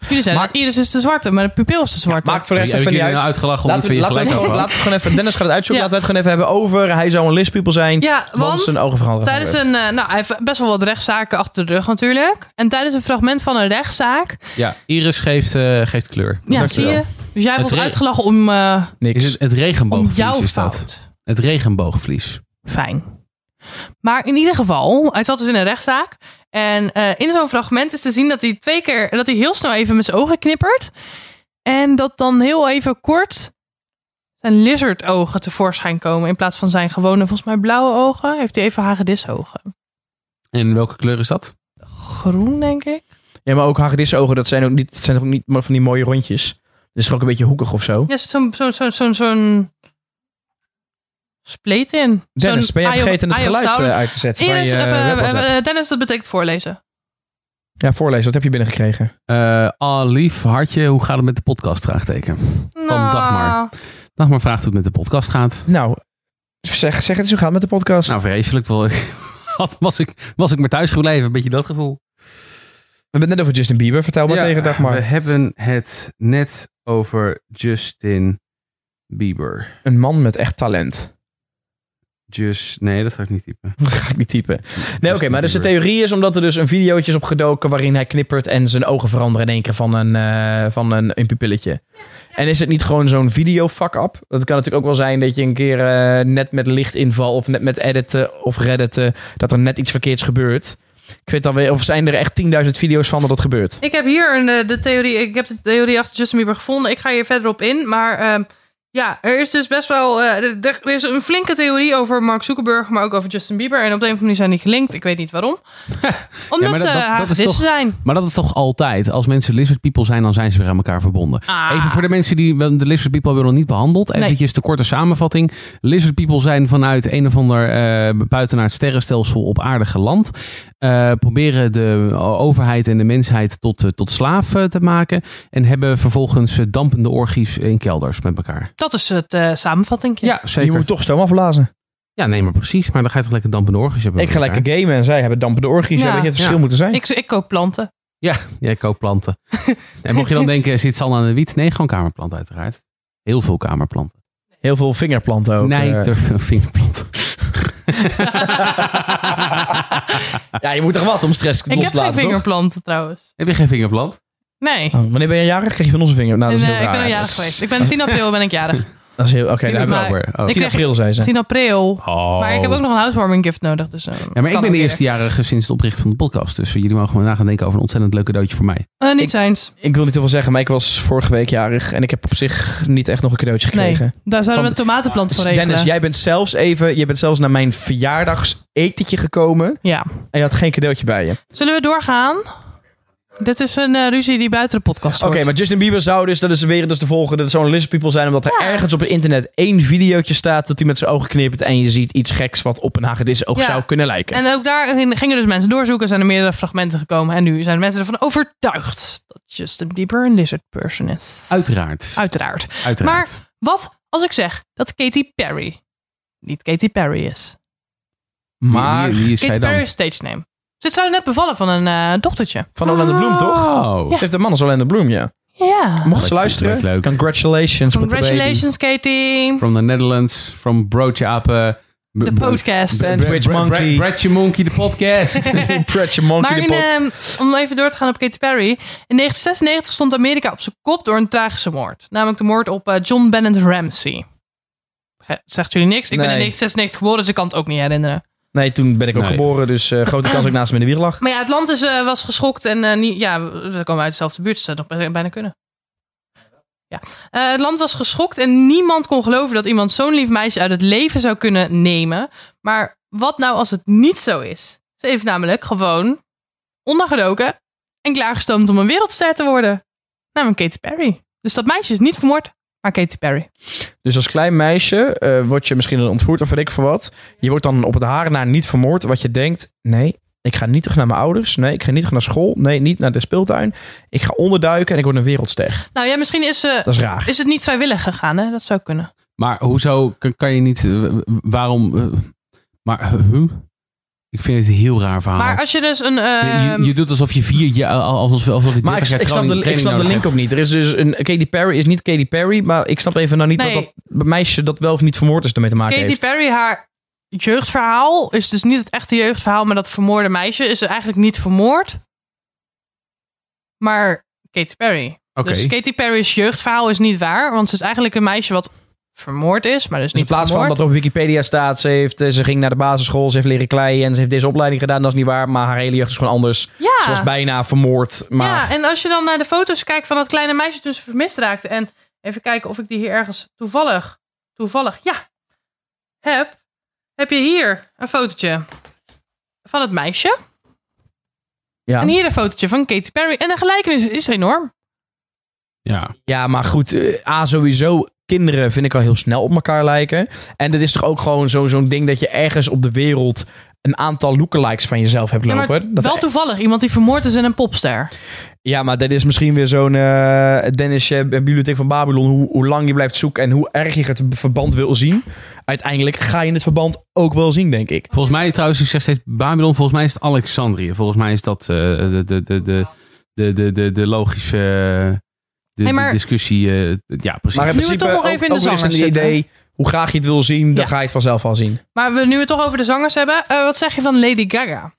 Jullie zeiden Maak- dat iris is de zwarte, maar de pupil is de zwarte. Maakt voor de rest Heb ik even niet jullie nou uit. uitgelachen om Laten we, laten, we het gewoon, laten we het gewoon even... Dennis gaat het uitzoeken. Ja. Laten we het gewoon even hebben over... Hij zou een listpupil zijn. ja, want want zijn ogen veranderen. tijdens een... eh, nou, hij heeft best wel wat rechtszaken achter de rug natuurlijk. En tijdens een fragment van een rechtszaak... Ja, iris geeft, eh, geeft kleur. Ja, zie je? Dus jij wordt uitgelachen om, eh, Niks. Is het, regenboogvlies jouw is dat. fout. Het regenboogvlies. Fijn. Maar in ieder geval, hij zat dus in een rechtszaak. En eh, in zo'n fragment is te zien dat hij twee keer, dat hij heel snel even met zijn ogen knippert. En dat dan heel even kort zijn lizardogen tevoorschijn komen. In plaats van zijn gewone, volgens mij blauwe ogen, heeft hij even hagedisogen. En welke kleur is dat? Groen, denk ik. Ja, maar ook hagedisogen. Dat zijn ook niet, dat zijn ook niet maar van die mooie rondjes. Dat is ook een beetje hoekig of zo. Ja, zo'n zo'n zo'n zo'n zo'n spleet in. Dennis, ben of- vergeten het geluid eh, uit te zetten? van Iris, je, even, eh, Dennis, dat betekent voorlezen. Ja, voorlezen. Wat heb je binnengekregen? Eh ah, lief, hartje, hoe gaat het met de podcast? Vraagteken. Van Dagmar. Nou, Dagmar vraagt hoe het met de podcast gaat. Nou, zeg, zeg het eens. Hoe gaat het met de podcast? Nou, vreselijk. Wel, Had- was, ik, was ik maar thuis gebleven, een beetje dat gevoel. hebben het net over Justin Bieber. Vertel maar Ja, tegen dag We hebben het net over Justin Bieber. Een man met echt talent. Just, nee, dat ga ik niet typen. Ga ik niet typen. Nee, oké, maar dus de theorie is omdat er dus een videootje is opgedoken waarin hij knippert en zijn ogen veranderen in één keer van een, eh, van een, een pupilletje. En is het niet gewoon zo'n video fuck-up? Dat kan natuurlijk ook wel zijn dat je een keer eh, net met lichtinval of net met editen of redditen, dat er net iets verkeerds gebeurt. Ik weet dan weer, of zijn er echt 10.000 video's van dat dat gebeurt? Ik heb hier een, eh, de theorie. Ik heb de theorie achter Justin Bieber gevonden. Ik ga hier verder op in. Maar ehm, ja, er is dus best wel. eh, er, er is een flinke theorie over Mark Zuckerberg, maar ook over Justin Bieber. En op de een of andere manier zijn die gelinkt. Ik weet niet waarom. Omdat ze hagedissen zijn. Maar dat is toch altijd. Als mensen lizard people zijn, dan zijn ze weer aan elkaar verbonden. Ah. Even voor de mensen die de lizard people hebben nog niet behandeld. Nee. Eventjes de korte samenvatting. Lizard people zijn vanuit een of ander eh buitenaard sterrenstelsel op aarde geland. Eh, proberen de overheid en de mensheid tot, eh, tot slaaf eh, te maken. En hebben vervolgens dampende orgies in kelders met elkaar. Dat is het eh samenvatting. Ja, Je zeker. moet toch stoom afblazen. Ja, nee, maar precies. Maar dan ga je toch lekker dampende orgies hebben Ik ga elkaar? lekker gamen en zij hebben dampende orgies. Ja. Ja. weet je het verschil Ja. moeten zijn? Ik, ik koop planten. Ja, jij koopt planten. en mocht je dan denken, zit San aan de wiet? Nee, gewoon kamerplanten uiteraard. Heel veel kamerplanten. Heel veel vingerplanten ook. nee, te veel vingerplanten. ja, je moet toch wat om stress Ik heb los te geen laten, toch? vingerplanten trouwens. Heb je geen vingerplant? Nee. Oh, wanneer ben je jarig? Krijg je van onze vinger? Nou, dat is heel ik raar. ben al jarig geweest. Ik ben 10 april ben ik jarig. Dat is heel... Oké, 10 daar hebben we- maar- oktober. Oh. Ik 10 kreeg- april, zei ze. 10 april. Oh. Maar ik heb ook nog een housewarming gift nodig. Dus, eh, Ja, maar ik ben de weer. eerstejarige sinds het oprichten van de podcast. Dus jullie mogen maar na gaan denken over een ontzettend leuk cadeautje voor mij. Eh, niet Ik- zijns. Ik wil niet heel veel zeggen, maar ik was vorige week jarig. En ik heb op zich niet echt nog een cadeautje Nee, gekregen. daar zouden we Van- een tomatenplant voor regelen. Dennis, jij bent zelfs even... Je bent zelfs naar mijn verjaardagsetentje gekomen. Ja. En je had geen cadeautje bij je. Zullen we doorgaan? Dit is een eh, ruzie die buiten de podcast wordt. maar Justin Bieber zou dus... Dat is weer dus de volgende. Dat zou een lizard people zijn. Omdat er Ja. ergens op het internet één videootje staat... dat hij met zijn ogen knippert. En je ziet iets geks wat op een hagedis oog Ja. zou kunnen lijken. En ook daar gingen dus mensen doorzoeken. Zijn er meerdere fragmenten gekomen. En nu zijn mensen ervan overtuigd dat Justin Bieber een lizard person is. Uiteraard. Uiteraard. Uiteraard. Maar wat als ik zeg dat Katy Perry niet Katy Perry is? maar Wie, wie is Katy? Perry is stage name. Ze is trouwens net bevallen van een eh, dochtertje. van Orlando Bloom, toch? Oh. Ze heeft een man als Orlando Bloom, ja. Ja. Mocht ze Leuk, luisteren, leuk, leuk. congratulations. with the baby. Congratulations, Katy. From the Netherlands, from Broodje Apen. De podcast. Sandwich Monkey. Bradje Monkey, de podcast. Pretty Monkey Maar de in, ehm, om even door te gaan op Katy Perry. In 1996 stond Amerika op zijn kop door een tragische moord. Namelijk de moord op eh, John Bennett Ramsey. Ge- Zegt jullie niks? Ik ben in Nee. 1996 geboren, dus ik kan het ook niet herinneren. Nee, toen ben ik ook Nee. geboren, dus eh, grote kans dat ik naast hem in de wieg lag. Maar ja, het land is, eh, was geschokt en eh, niet, ja, we komen uit dezelfde buurt, dus dat zou nog bijna- kunnen. Ja. Eh, het land was geschokt en niemand kon geloven dat iemand zo'n lief meisje uit het leven zou kunnen nemen. Maar wat nou als het niet zo is? Ze heeft namelijk gewoon ondergedoken en klaargestoomd om een wereldster te worden. Namelijk Katy Perry. Dus dat meisje is niet vermoord, maar Katy Perry. Dus als klein meisje eh, word je misschien ontvoerd of weet ik voor wat. Je wordt dan op het haar na niet vermoord. Wat je denkt, nee, ik ga niet terug naar mijn ouders. Nee, ik ga niet terug naar school. Nee, niet naar de speeltuin. Ik ga onderduiken en ik word een wereldster. Nou ja, misschien is, eh, Dat is raar. is het niet vrijwillig gegaan, hè? Dat zou kunnen. maar hoezo kan, kan je niet... eh, waarom... eh, maar, huh? Ik vind het een heel raar verhaal. Maar als je dus een... je, ehm, je, je doet alsof je vier jaar... Alsof, alsof je Maar ik, 30 jaar ik snap de, ik snap de link ook niet. Er is dus een Katy Perry is niet Katy Perry, maar ik snap even nou niet Nee. wat dat meisje dat wel of niet vermoord is ermee te maken Katy heeft. Perry, haar jeugdverhaal is dus niet het echte jeugdverhaal, maar dat vermoorde meisje is eigenlijk niet vermoord. Maar Katy Perry. Oké. Dus Katy Perry's jeugdverhaal is niet waar, want ze is eigenlijk een meisje wat vermoord is, maar dus Dus in niet plaats van dat op Wikipedia staat, ze, heeft, eh, ze ging naar de basisschool, ze heeft leren kleien en ze heeft deze opleiding gedaan, dat is niet waar. Maar haar hele jeugd is gewoon anders. ja. Ze was bijna vermoord. Maar ja, en als je dan naar de foto's kijkt van dat kleine meisje toen ze vermist raakte en even kijken of ik die hier ergens toevallig, toevallig, ja, heb, heb je hier een fotootje van het meisje. ja. En hier een fotootje van Katy Perry. En de gelijkenis is enorm. Ja. Ja, maar goed. eh, A, sowieso. Kinderen vind ik al heel snel op elkaar lijken. En dit is toch ook gewoon zo- zo'n ding dat je ergens op de wereld een aantal lookalikes van jezelf hebt Ja, lopen. dat wel toevallig. Iemand die vermoord is in een popster. Ja, maar dit is misschien weer zo'n eh Dennis eh, Bibliotheek van Babylon. Hoe, hoe lang je blijft zoeken en hoe erg je het verband wil zien. Uiteindelijk ga je het verband ook wel zien, denk ik. Volgens mij, trouwens, ik zeg steeds Babylon. Volgens mij is het Alexandrië. Volgens mij is dat eh, de, de, de, de, de, de, de, de logische eh, de, Hey, maar- de discussie. eh, ja, precies. Maar in Nu we toch nog even in de zangers een zitten. idee. Hoe graag je het wil zien, dan Ja. ga je het vanzelf al zien. Maar we nu het toch over de zangers hebben. eh, wat zeg je van Lady Gaga?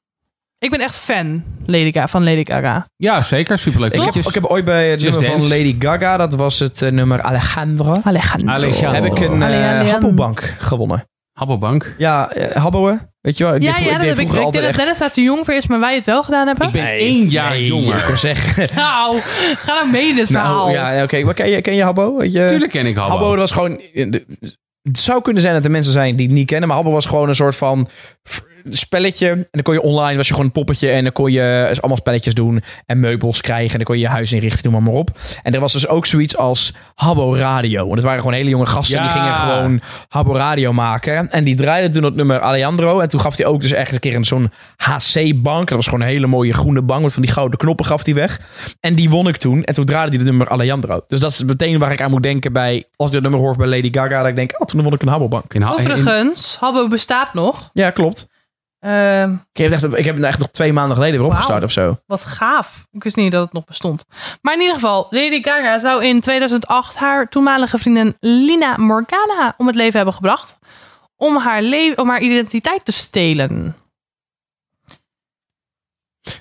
Ik ben echt fan Lady Gaga, van Lady Gaga. ja, zeker. Superleuk. Ik heb, ik heb ooit bij het Just nummer van. Lady Gaga, dat was het eh, nummer Alejandro, Alejandro. Alejandro. heb ik een Habbobank gewonnen. Habbobank. Ja, Habboen. Weet je wel? Ik Ja, dat heb ik. Ik denk dat Dennis daar te jong voor is, maar wij het wel gedaan hebben. Ik ben Nee, één jaar nee, jonger. Ik kan zeggen. Nou, ga nou mee in dit verhaal. Nou, ja, oké. Maar ken je, ken je Habbo? Weet je? Tuurlijk ken ik Habbo. Habbo, was gewoon... Het zou kunnen zijn dat er mensen zijn die het niet kennen, maar Habbo was gewoon een soort van spelletje. En dan kon je online, was je gewoon een poppetje en dan kon je dus allemaal spelletjes doen en meubels krijgen en dan kon je je huis inrichten, noem maar, maar op. En er was dus ook zoiets als Habbo Radio. En het waren gewoon hele jonge gasten Ja. die gingen gewoon Habbo Radio maken. En die draaiden toen het nummer Alejandro. En toen gaf hij ook dus ergens een keer een zo'n HC-bank. Dat was gewoon een hele mooie groene bank met van die gouden knoppen gaf hij weg. En die won ik toen. En toen draaide hij het nummer Alejandro. Dus dat is meteen waar ik aan moet denken bij... Als ik dat nummer hoor bij Lady Gaga, dat ik denk... Oh, toen won ik een Habbo-bank. In- Overigens, Habbo bestaat nog. Ja, klopt. Ehm, Ik heb, echt, ik heb het echt nog twee maanden geleden weer opgestart of zo. wat gaaf. Ik wist niet dat het nog bestond. Maar in ieder geval, Lady Gaga zou in 2008 haar toenmalige vriendin Lina Morgana om het leven hebben gebracht. Om haar, le- om haar identiteit te stelen.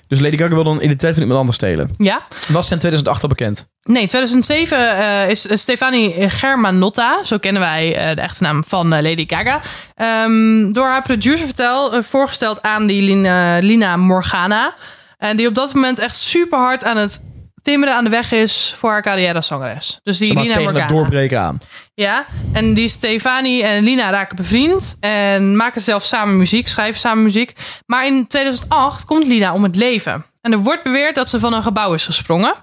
Dus Lady Gaga wilde een identiteit van iemand anders stelen. Ja? Was ze in 2008 al bekend? Nee, 2007 eh, is eh, Stefanie Germanotta, zo kennen wij eh, de echte naam van Lady Gaga, ehm, door haar producer vertel, voorgesteld aan die Lina, Lina Morgana. En die op dat moment echt super hard aan het timmeren aan de weg is voor haar carrière als zangeres. Dus die Zeg maar Lina tegen het doorbreken aan. Ja, en die Stefanie en Lina raken bevriend en maken zelf samen muziek, schrijven samen muziek. Maar in 2008 komt Lina om het leven. En er wordt beweerd dat ze van een gebouw is gesprongen.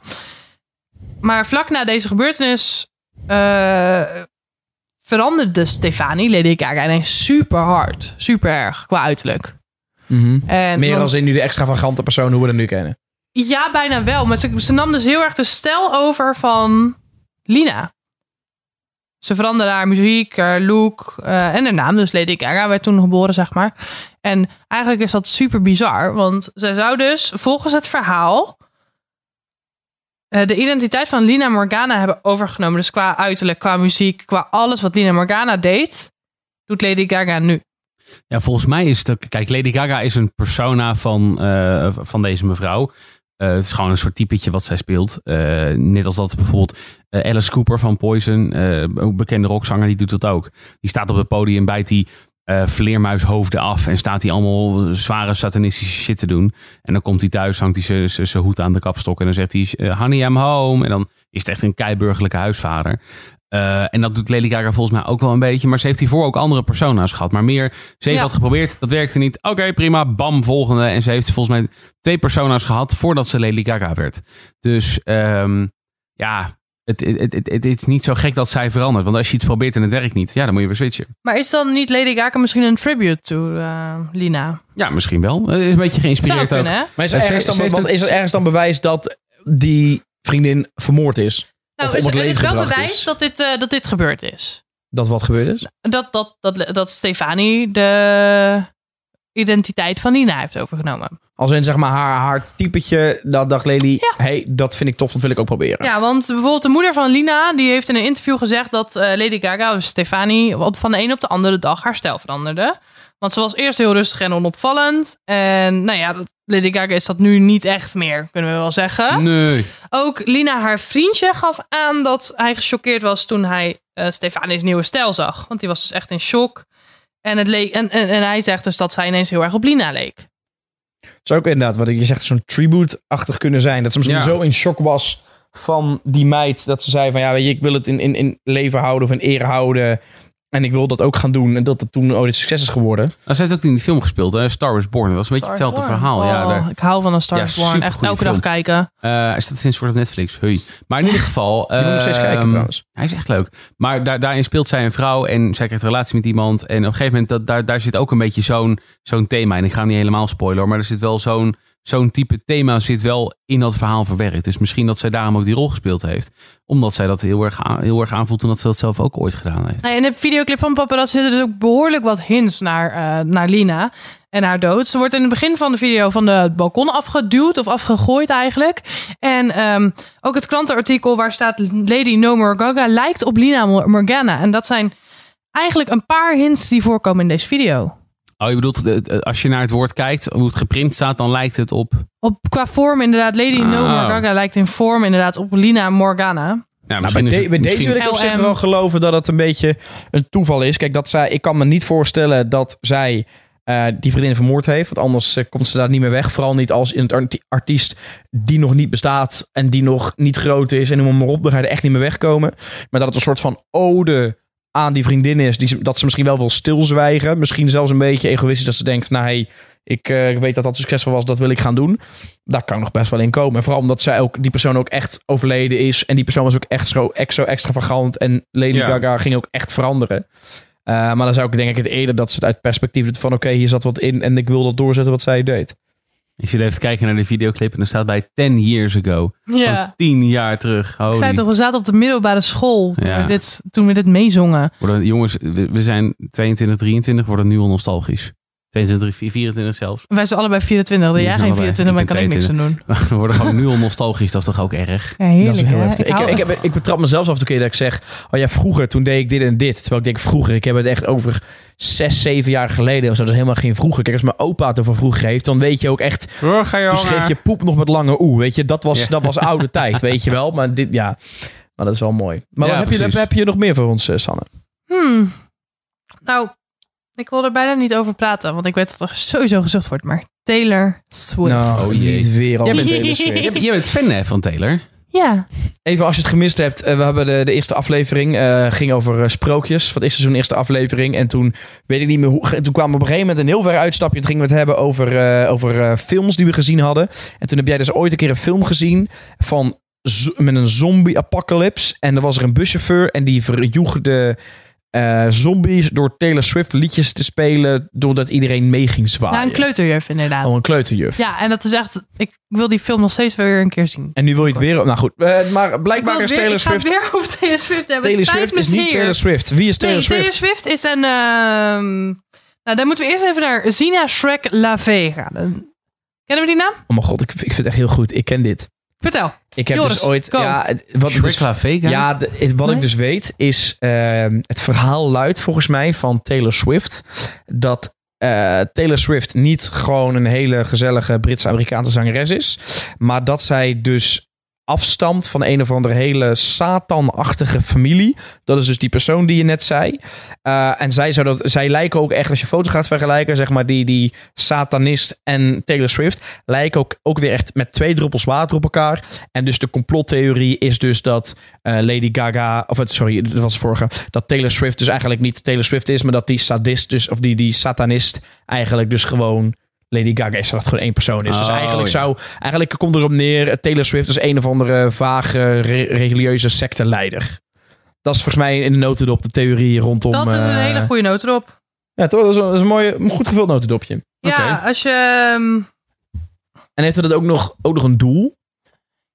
Maar vlak na deze gebeurtenis eh, veranderde Stefanie, Lady Gaga, ineens super hard. Super erg, qua uiterlijk. En, Meer want- als in nu de extravagante persoon hoe we dat nu kennen. Ja, bijna wel. Maar ze, nam dus heel erg de stijl over van Lina. Ze veranderde haar muziek, haar look eh, en haar naam. Dus Lady Gaga werd toen geboren, zeg maar. En eigenlijk is dat super bizar. Want zij zou dus, volgens het verhaal... eh, de identiteit van Lina Morgana hebben overgenomen. Dus qua uiterlijk, qua muziek, qua alles wat Lina Morgana deed... doet Lady Gaga nu. Ja, volgens mij is het... Kijk, Lady Gaga is een persona van, eh, van deze mevrouw. Eh, het is gewoon een soort typetje wat zij speelt. Eh, net als dat bijvoorbeeld eh, Alice Cooper van Poison, ook bekende rockzanger, die doet dat ook. Die staat op het podium, bijt die vleermuishoofden af en staat hij allemaal zware satanistische shit te doen. En dan komt hij thuis, hangt hij zijn hoed aan de kapstok en dan zegt hij, honey, I'm home. En dan is het echt een keiburgerlijke huisvader. Eh, en dat doet Lady Gaga volgens mij ook wel een beetje. Maar ze heeft hiervoor ook andere persona's gehad. Maar meer, ze heeft Ja. wat geprobeerd. Dat werkte niet. Oké, prima. Bam, volgende. En ze heeft volgens mij twee persona's gehad voordat ze Lady Gaga werd. Dus ehm, ja, het, het, het, het, het is niet zo gek dat zij verandert. Want als je iets probeert en het werkt niet, ja, dan moet je weer switchen. Maar is dan niet Lady Gaga misschien een tribute to eh, Lina? Ja, misschien wel. Het is een beetje geïnspireerd ook. kunnen, hè? Maar is er, ergens dan, is er ergens dan bewijs dat die vriendin vermoord is? Nou, Of is, het er is wel bewijs is. dat dit, eh, dat dit gebeurd is. Dat wat gebeurd is? Dat, dat, dat, dat Stefanie de identiteit van Nina heeft overgenomen. Als in zeg maar haar, haar typetje, dat dacht Lely, Ja. hey, dat vind ik tof, dat wil ik ook proberen. Ja, want bijvoorbeeld de moeder van Lina, die heeft in een interview gezegd dat eh, Lady Gaga, Stefanie, op- van de een op de andere dag haar stijl veranderde. Want ze was eerst heel rustig en onopvallend. En nou ja, dat- Lady Gaga is dat nu niet echt meer, kunnen we wel zeggen. Nee. Ook Lina, haar vriendje, gaf aan dat hij gechoqueerd was toen hij eh Stefani's nieuwe stijl zag. Want die was dus echt in shock. En, het leek, en, en, en hij zegt dus dat zij ineens heel erg op Lina leek. Het zou ook inderdaad, wat je zegt, zo'n tribute-achtig kunnen zijn. Dat ze misschien Ja. zo in shock was van die meid, dat ze zei van, ja, weet je, ik wil het in, in, in leven houden of in ere houden. En ik wil dat ook gaan doen. En dat het toen ooit een succes is geworden. Nou, ze heeft ook in die film gespeeld, hè? Star Wars Born. Dat was een beetje Star hetzelfde verhaal. Ja, daar, ik hou van een Star Ja, Wars Born. Echt elke dag kijken. eh, hij staat sinds kort op Netflix. Hey. Maar in ieder geval... Die moet ik nog steeds kijken ehm, trouwens. Hij is echt leuk. Maar daar, daarin speelt zij een vrouw en zij krijgt een relatie met iemand. En op een gegeven moment, dat, daar, daar zit ook een beetje zo'n zo'n thema in. Ik ga hem niet helemaal spoilen, hoor, maar er zit wel zo'n zo'n type thema zit wel in dat verhaal verwerkt. Dus misschien dat zij daarom ook die rol gespeeld heeft. Omdat zij dat heel erg, heel erg aanvoelt en dat ze dat zelf ook ooit gedaan heeft. Nee, in de videoclip van Paparazzi zitten dus ook behoorlijk wat hints naar, eh, naar Lina en haar dood. Ze wordt in het begin van de video van de balkon afgeduwd of afgegooid eigenlijk. En ehm, ook het krantenartikel waar staat Lady No More Gaga lijkt op Lina Mor- Morgana. En dat zijn eigenlijk een paar hints die voorkomen in deze video. Oh, je bedoelt, de- de- als je naar het woord kijkt, hoe het geprint staat, dan lijkt het op... Op, qua vorm inderdaad, Lady Oh. More Gaga lijkt in vorm inderdaad op Lina Morgana. Ja, Nou, bij, is de- het- bij deze wil ik op zich wel geloven dat het een beetje een toeval is. Kijk, dat zij, ik kan me niet voorstellen dat zij eh, die vriendin vermoord heeft. Want anders eh, komt ze daar niet meer weg. Vooral niet als in het arti- artiest die nog niet bestaat en die nog niet groot is. En noem maar op, dan ga je er echt niet meer wegkomen. Maar dat het een soort van ode aan die vriendin is. Die, dat ze misschien wel wil stilzwijgen. Misschien zelfs een beetje egoïstisch dat ze denkt, nou hey, ik eh, weet dat dat succesvol was, dat wil ik gaan doen. Daar kan ik nog best wel in komen. En vooral omdat zij ook, die persoon ook echt overleden is. En die persoon was ook echt zo, zo extravagant. En Lady Ja. Gaga ging ook echt veranderen. Eh, maar dan zou ik denk ik het eerder dat ze het uit perspectief van oké, hier zat wat in en ik wil dat doorzetten wat zij deed. Ik zit even te kijken naar de videoclip en er staat bij 10 years ago. Ja. Van 10 jaar terug. Ik zei toch, we zaten op de middelbare school toen, Ja. we, dit, toen we dit meezongen. Worden, jongens, we, we zijn 22, 23, worden nu al nostalgisch. 22, 24 zelfs. Wij zijn allebei 24. Jullie Jij geen allebei. 24, maar Ik kan ik niks aan doen. We worden gewoon nu al nostalgisch, dat is toch ook erg? Ja, heerlijk, dat is heel heftig. Ik, ik, heb, ik betrap mezelf af en toe keer dat ik zeg, oh ja, vroeger toen deed ik dit en dit. Terwijl ik denk vroeger, ik heb het echt over zes, zeven jaar geleden of zo. Dat is helemaal geen vroeger. Kijk, als mijn opa het over vroeger heeft, dan weet je ook echt, toen schreef je poep nog met lange oe. Weet je, dat was, Ja. dat was oude tijd, weet je wel. Maar dit, ja, maar dat is wel mooi. Maar Ja, wat heb, je, precies. heb je nog meer voor ons, eh, Sanne? Hmm. Nou, ik wil er bijna niet over praten, want ik weet dat er sowieso gezocht wordt. Maar Taylor Swift. Nou, Oh jee. niet weer al Jij met bent- Taylor Swift. Jij bent fan hè, van Taylor? Ja. Even als je het gemist hebt, eh, we hebben de, de eerste aflevering, eh, ging over eh, sprookjes. Van het eerste seizoen, eerste aflevering. En toen weet ik niet meer hoe. Toen kwamen we op een gegeven moment een heel ver uitstapje. Toen gingen we het hebben over, over films die we gezien hadden. En toen heb jij dus ooit een keer een film gezien van met een zombie-apocalypse. En er was er een buschauffeur en die verjoeg de eh, zombies door Taylor Swift liedjes te spelen. Doordat iedereen mee ging zwaaien. Nou, een kleuterjuf inderdaad. Oh, een kleuterjuf. Ja, en dat is echt... Ik wil die film nog steeds weer een keer zien. En nu wil je het weer. Nou goed, eh, maar blijkbaar is weer- Taylor ik ga het Swift. weer over Taylor Swift hebben. Taylor is niet. Taylor Swift. Wie is Taylor nee, Swift? Taylor Swift is een... ehm, nou, dan moeten we eerst even naar Zina Shrek La Vega. Dan- Kennen we die naam? Oh mijn god, ik, ik vind het echt heel goed. Ik ken dit. Vertel. Ik heb Joris, dus ooit. go. Ja, wat La Vega? ja, de- wat Nee? ik dus weet is. ehm, het verhaal luidt volgens mij van Taylor Swift. Dat eh, Taylor Swift niet gewoon een hele gezellige Britse-Amerikaanse zangeres is. Maar dat zij dus afstamt van een of andere hele Satan-achtige familie. Dat is dus die persoon die je net zei. Eh, en zij, zou dat, zij lijken ook echt, als je foto's gaat vergelijken, zeg maar, die, die Satanist en Taylor Swift, lijken ook, ook weer echt met twee druppels water op elkaar. En dus de complottheorie is dus dat eh, Lady Gaga, of sorry, dat was vorige, dat Taylor Swift dus eigenlijk niet Taylor Swift is, maar dat die sadist, dus, of die, die satanist, eigenlijk dus gewoon Lady Gaga is, dat het gewoon één persoon is. dus Oh, eigenlijk ja. zou, eigenlijk komt erop neer, eh, Taylor Swift is een of andere vage re- religieuze secteleider. Dat is volgens mij in de notendop de theorie rondom... dat is een eh, hele goede notendop. Ja, toch? Dat is een, dat is een mooie, goed gevuld notendopje. Ja, als je... ehm, En heeft het ook nog, ook nog een doel?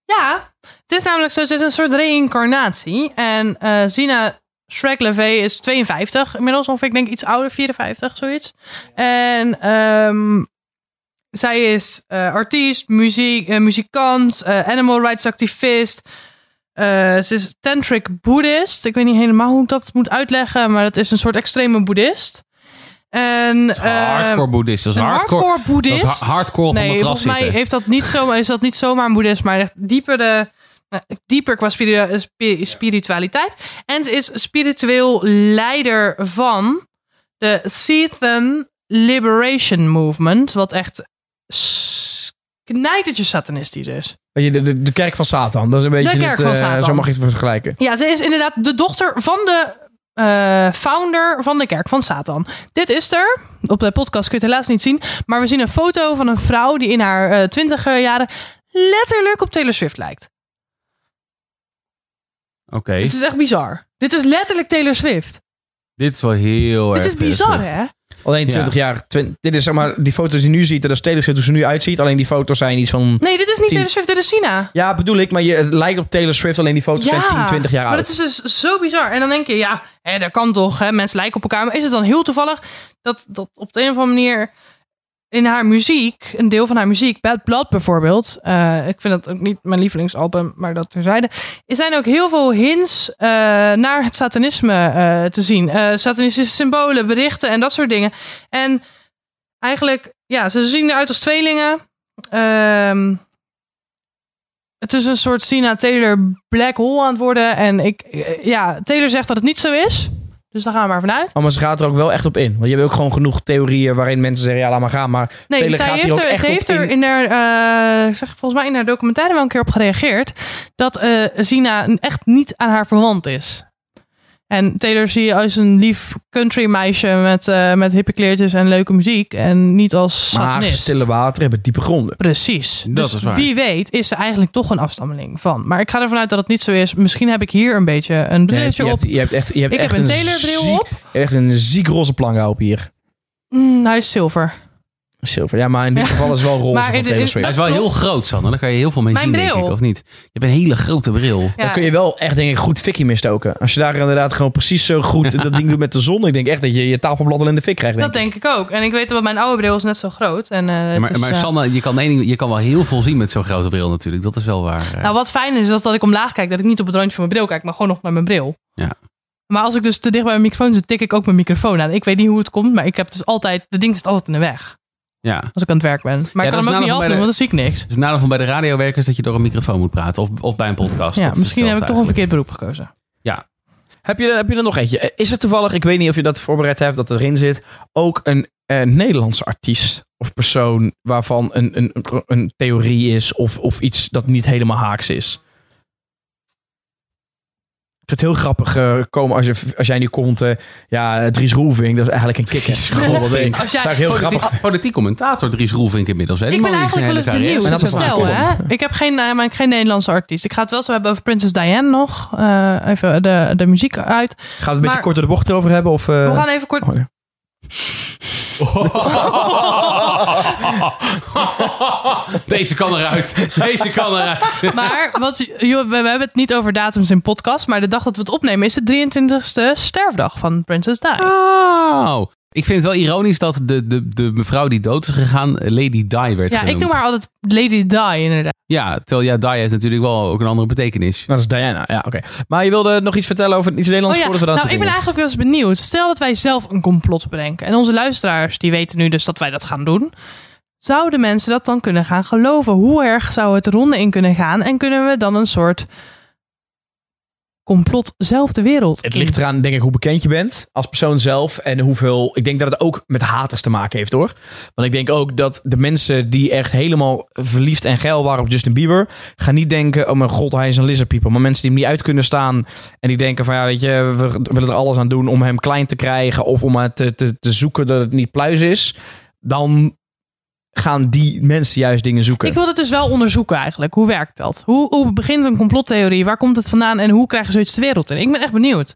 Ja, het is namelijk zo, ze is een soort reïncarnatie. En eh Zina Shrek is 52 inmiddels, of ik denk iets ouder, 54, zoiets. En ehm, zij is eh, artiest, muziek, eh, muzikant, eh, animal rights activist. Ze is tantric boeddhist. Ik weet niet helemaal hoe ik dat moet uitleggen, maar het is een soort extreme boeddhist. En, Dat hardcore boeddhist. Dat is een hardcore, hardcore dat boeddhist. is ha- hardcore Nee, matras volgens mij zitten. heeft dat niet zomaar, is dat niet zomaar een boeddhisme, maar echt dieper, de, dieper qua spiri- spi- spiritualiteit. En ze is spiritueel leider van de Thetan Liberation Movement, wat echt knijtertje satanistisch is. De, de, de kerk van Satan. Dat is een beetje kerk het, van eh, Satan. Zo mag je het vergelijken. Ja, ze is inderdaad de dochter van de eh, founder van de kerk van Satan. Dit is er. Op de podcast kun je het helaas niet zien. Maar we zien een foto van een vrouw die in haar eh, twintig jaren letterlijk op Taylor Swift lijkt. Oké, Het is echt bizar. Dit is letterlijk Taylor Swift. dit is wel heel Dit erg... is bizar, hè? Alleen Ja. 20 jaar. dit is zeg maar, die foto's die je nu ziet, dat is Taylor Swift hoe ze nu uitziet. Alleen die foto's zijn iets van... Nee, dit is niet Taylor Swift, dit is Sina. Ja, bedoel ik, maar je, het lijkt op Taylor Swift, alleen die foto's zijn 10, 20 jaar maar oud. dat is dus zo bizar. En dan denk je, ja, hè, dat kan toch, hè, mensen lijken op elkaar. Maar is het dan heel toevallig dat, dat op de een of andere manier in haar muziek, een deel van haar muziek, Bad Blood bijvoorbeeld, eh, ik vind dat ook niet mijn lievelingsalbum, maar dat terzijde, er zijn ook heel veel hints eh, naar het satanisme eh, te zien. Satanistische symbolen, berichten en dat soort dingen. En eigenlijk, ja, ze zien eruit als tweelingen. Ehm, het is een soort Sina Taylor black hole aan het worden. En ik, ja, Taylor zegt dat het niet zo is. Dus daar gaan we maar vanuit. Oh, maar ze gaat er ook wel echt op in. Want je hebt ook gewoon genoeg theorieën waarin mensen zeggen, ja, laat maar gaan. Maar Nee, zij gaat hier heeft ook er, echt ze op heeft er in. in haar, eh, zeg volgens mij in haar documentaire wel een keer op gereageerd. Dat eh Sina echt niet aan haar verwant is. En Taylor zie je als een lief country meisje met, eh met hippe kleertjes en leuke muziek. En niet als Maar satanist. stille water hebben diepe gronden. Precies. Dat dus is waar. wie weet is ze eigenlijk toch een afstammeling van. Maar ik ga ervan uit dat het niet zo is. Misschien heb ik hier een beetje een brilletje je op. hebt, je hebt echt, je hebt Ik heb een Taylor-bril ziek- op. Je hebt echt een ziek roze plank op hier. Mm, hij is zilver. Zilver. Ja, maar in dit Ja. geval is het wel roze Maar van in- Taylor in- Swift. Hij is wel heel groot, Sanne. Daar kan je heel veel mee Mijn zien, denk bril. ik, of niet? Je hebt een hele grote bril. Ja. Dan kun je wel echt, denk ik, goed fikkie mistoken. Als je daar inderdaad gewoon precies zo goed dat ding doet met de zon. Ik denk echt dat je je tafelblad al in de fik krijgt. Denk Dat denk ik ook. En ik weet dat mijn oude bril is net zo groot. En, eh, Ja, het maar is, maar eh, Sanne, je kan, één ding- je kan wel heel veel zien met zo'n grote bril natuurlijk. Dat is wel waar. eh. Nou, wat fijn is, is dat ik omlaag kijk. Dat ik niet op het randje van mijn bril kijk, maar gewoon nog met mijn bril. Ja. Maar als ik dus te dicht bij mijn microfoon zit, tik ik ook mijn microfoon aan. Ik weet niet hoe het komt, maar ik heb dus altijd... De ding zit altijd in de weg. Ja. Als ik aan het werk ben. Maar Ja, ik dat kan is hem ook niet afdoen, bij want dan zie ik niks. Dus het nadeel van bij de radiowerkers dat je door een microfoon moet praten. Of, of bij een podcast. Ja, Dat is misschien heb ik toch een verkeerd beroep gekozen. Heb je, heb je er nog eentje? Eh, Is er toevallig, ik weet niet of je dat voorbereid hebt, dat erin zit, ook een eh, Nederlandse artiest of persoon waarvan een, een, een theorie is of, of iets dat niet helemaal haaks is? Het heel grappig eh, komen als, je, als jij nu komt, eh, ja, Dries Roelvink, dat is eigenlijk een kikker. Als jij- Zou heel Politiek, grappig politiek commentator Dries Roelvink inmiddels. Hè? Ik ben eigenlijk wel eens benieuwd. En dat is Stel, hè? Ik heb geen, eh, maar geen Nederlandse artiest. Ik ga het wel zo hebben over Princess Diane nog. Eh, even de, de muziek uit. Gaat het een beetje kort door de bocht erover hebben? Of, eh? We gaan even kort... Oh, ja. Deze kan eruit. Deze kan eruit. Maar wat, joh, we, hebben het niet over datums in podcast. Maar de dag dat we het opnemen is de 23ste sterfdag van Princess Di. Oh. Ik vind het wel ironisch dat de, de, de mevrouw die dood is gegaan Lady Di werd Ja, genoemd. ik noem haar altijd Lady Di inderdaad. Ja, terwijl ja, Di heeft natuurlijk wel ook een andere betekenis. Dat is Diana, ja, oké. Maar je wilde nog iets vertellen over iets Nederlands Oh ja, voordat we nou, ik ben eigenlijk wel eens benieuwd. Stel dat wij zelf een complot bedenken. En onze luisteraars, die weten nu dus dat wij dat gaan doen. Zouden mensen dat dan kunnen gaan geloven? Hoe erg zou het de ronde in kunnen gaan? En kunnen we dan een soort complot zelf de wereld Het in? ligt eraan, denk ik, hoe bekend je bent als persoon zelf. En hoeveel. Ik denk dat het ook met haters te maken heeft hoor. Want ik denk ook dat de mensen die echt helemaal verliefd en geil waren op Justin Bieber. gaan niet denken: oh mijn god, hij is een lizard people. Maar mensen die hem niet uit kunnen staan. en die denken: van ja, weet je, we willen er alles aan doen om hem klein te krijgen. of om het te, te, te zoeken dat het niet pluis is. dan gaan die mensen juist dingen zoeken. Ik wil het dus wel onderzoeken eigenlijk. Hoe werkt dat? Hoe, hoe begint een complottheorie? Waar komt het vandaan? En hoe krijgen ze zoiets de wereld in? Ik ben echt benieuwd.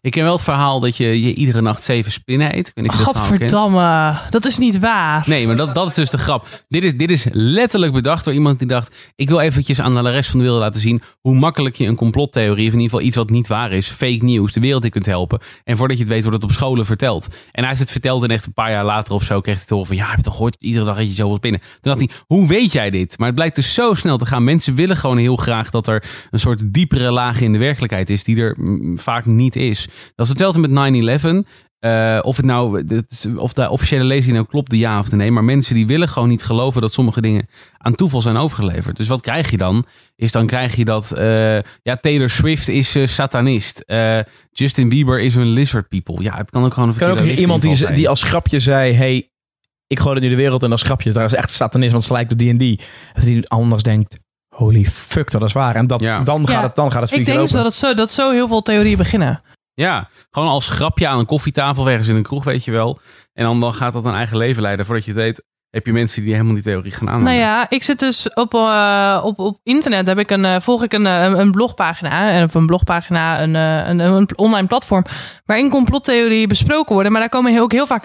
Ik ken wel het verhaal dat je, je iedere nacht zeven spinnen eet. Ik. Gadverdamme. Dat is niet waar. Nee, maar dat, dat is dus de grap. Dit is, dit is letterlijk bedacht door iemand die dacht... ik wil eventjes aan de rest van de wereld laten zien... hoe makkelijk je een complottheorie... of in ieder geval iets wat niet waar is... fake news, de wereld in kunt helpen. En voordat je het weet wordt het op scholen verteld. En hij heeft het verteld en echt een paar jaar later of zo... kreeg hij te horen van... ja, heb je toch gehoord? Iedere dag eet je zoveel spinnen. Toen dacht hij, hoe weet jij dit? Maar het blijkt dus zo snel te gaan. Mensen willen gewoon heel graag dat er... een soort diepere laag in de werkelijkheid is... die er mm, vaak niet is. Dat is hetzelfde met 9-11... Eh, of, het nou, of de officiële lezing nou klopt, de ja of de nee. Maar mensen die willen gewoon niet geloven dat sommige dingen aan toeval zijn overgeleverd. Dus wat krijg je dan? Is dan krijg je dat eh, ja, Taylor Swift is eh, satanist. Justin Bieber is een lizard people. Ja, het kan ook gewoon een kan ook iemand die, die als grapje zei: hey, ik gooi het nu de wereld en als grapje trouwens echt satanist, want het lijkt op D&D. Dat hij anders denkt: holy fuck, dat is waar. En dat, Ja. dan, gaat Ja. het, dan gaat het Ik denk dus dat, het zo, dat zo heel veel theorieën beginnen. Ja, gewoon als grapje aan een koffietafel ergens in een kroeg, weet je wel. En dan, dan gaat dat een eigen leven leiden. Voordat je het weet, heb je mensen die helemaal die theorie gaan aannemen. Nou ja, ik zit dus op, eh, op, op internet. Heb ik een, eh, volg ik een, eh, een, een blogpagina. En op een blogpagina een, een, een online platform. Waarin complottheorieën besproken worden. Maar daar komen heel, ook heel vaak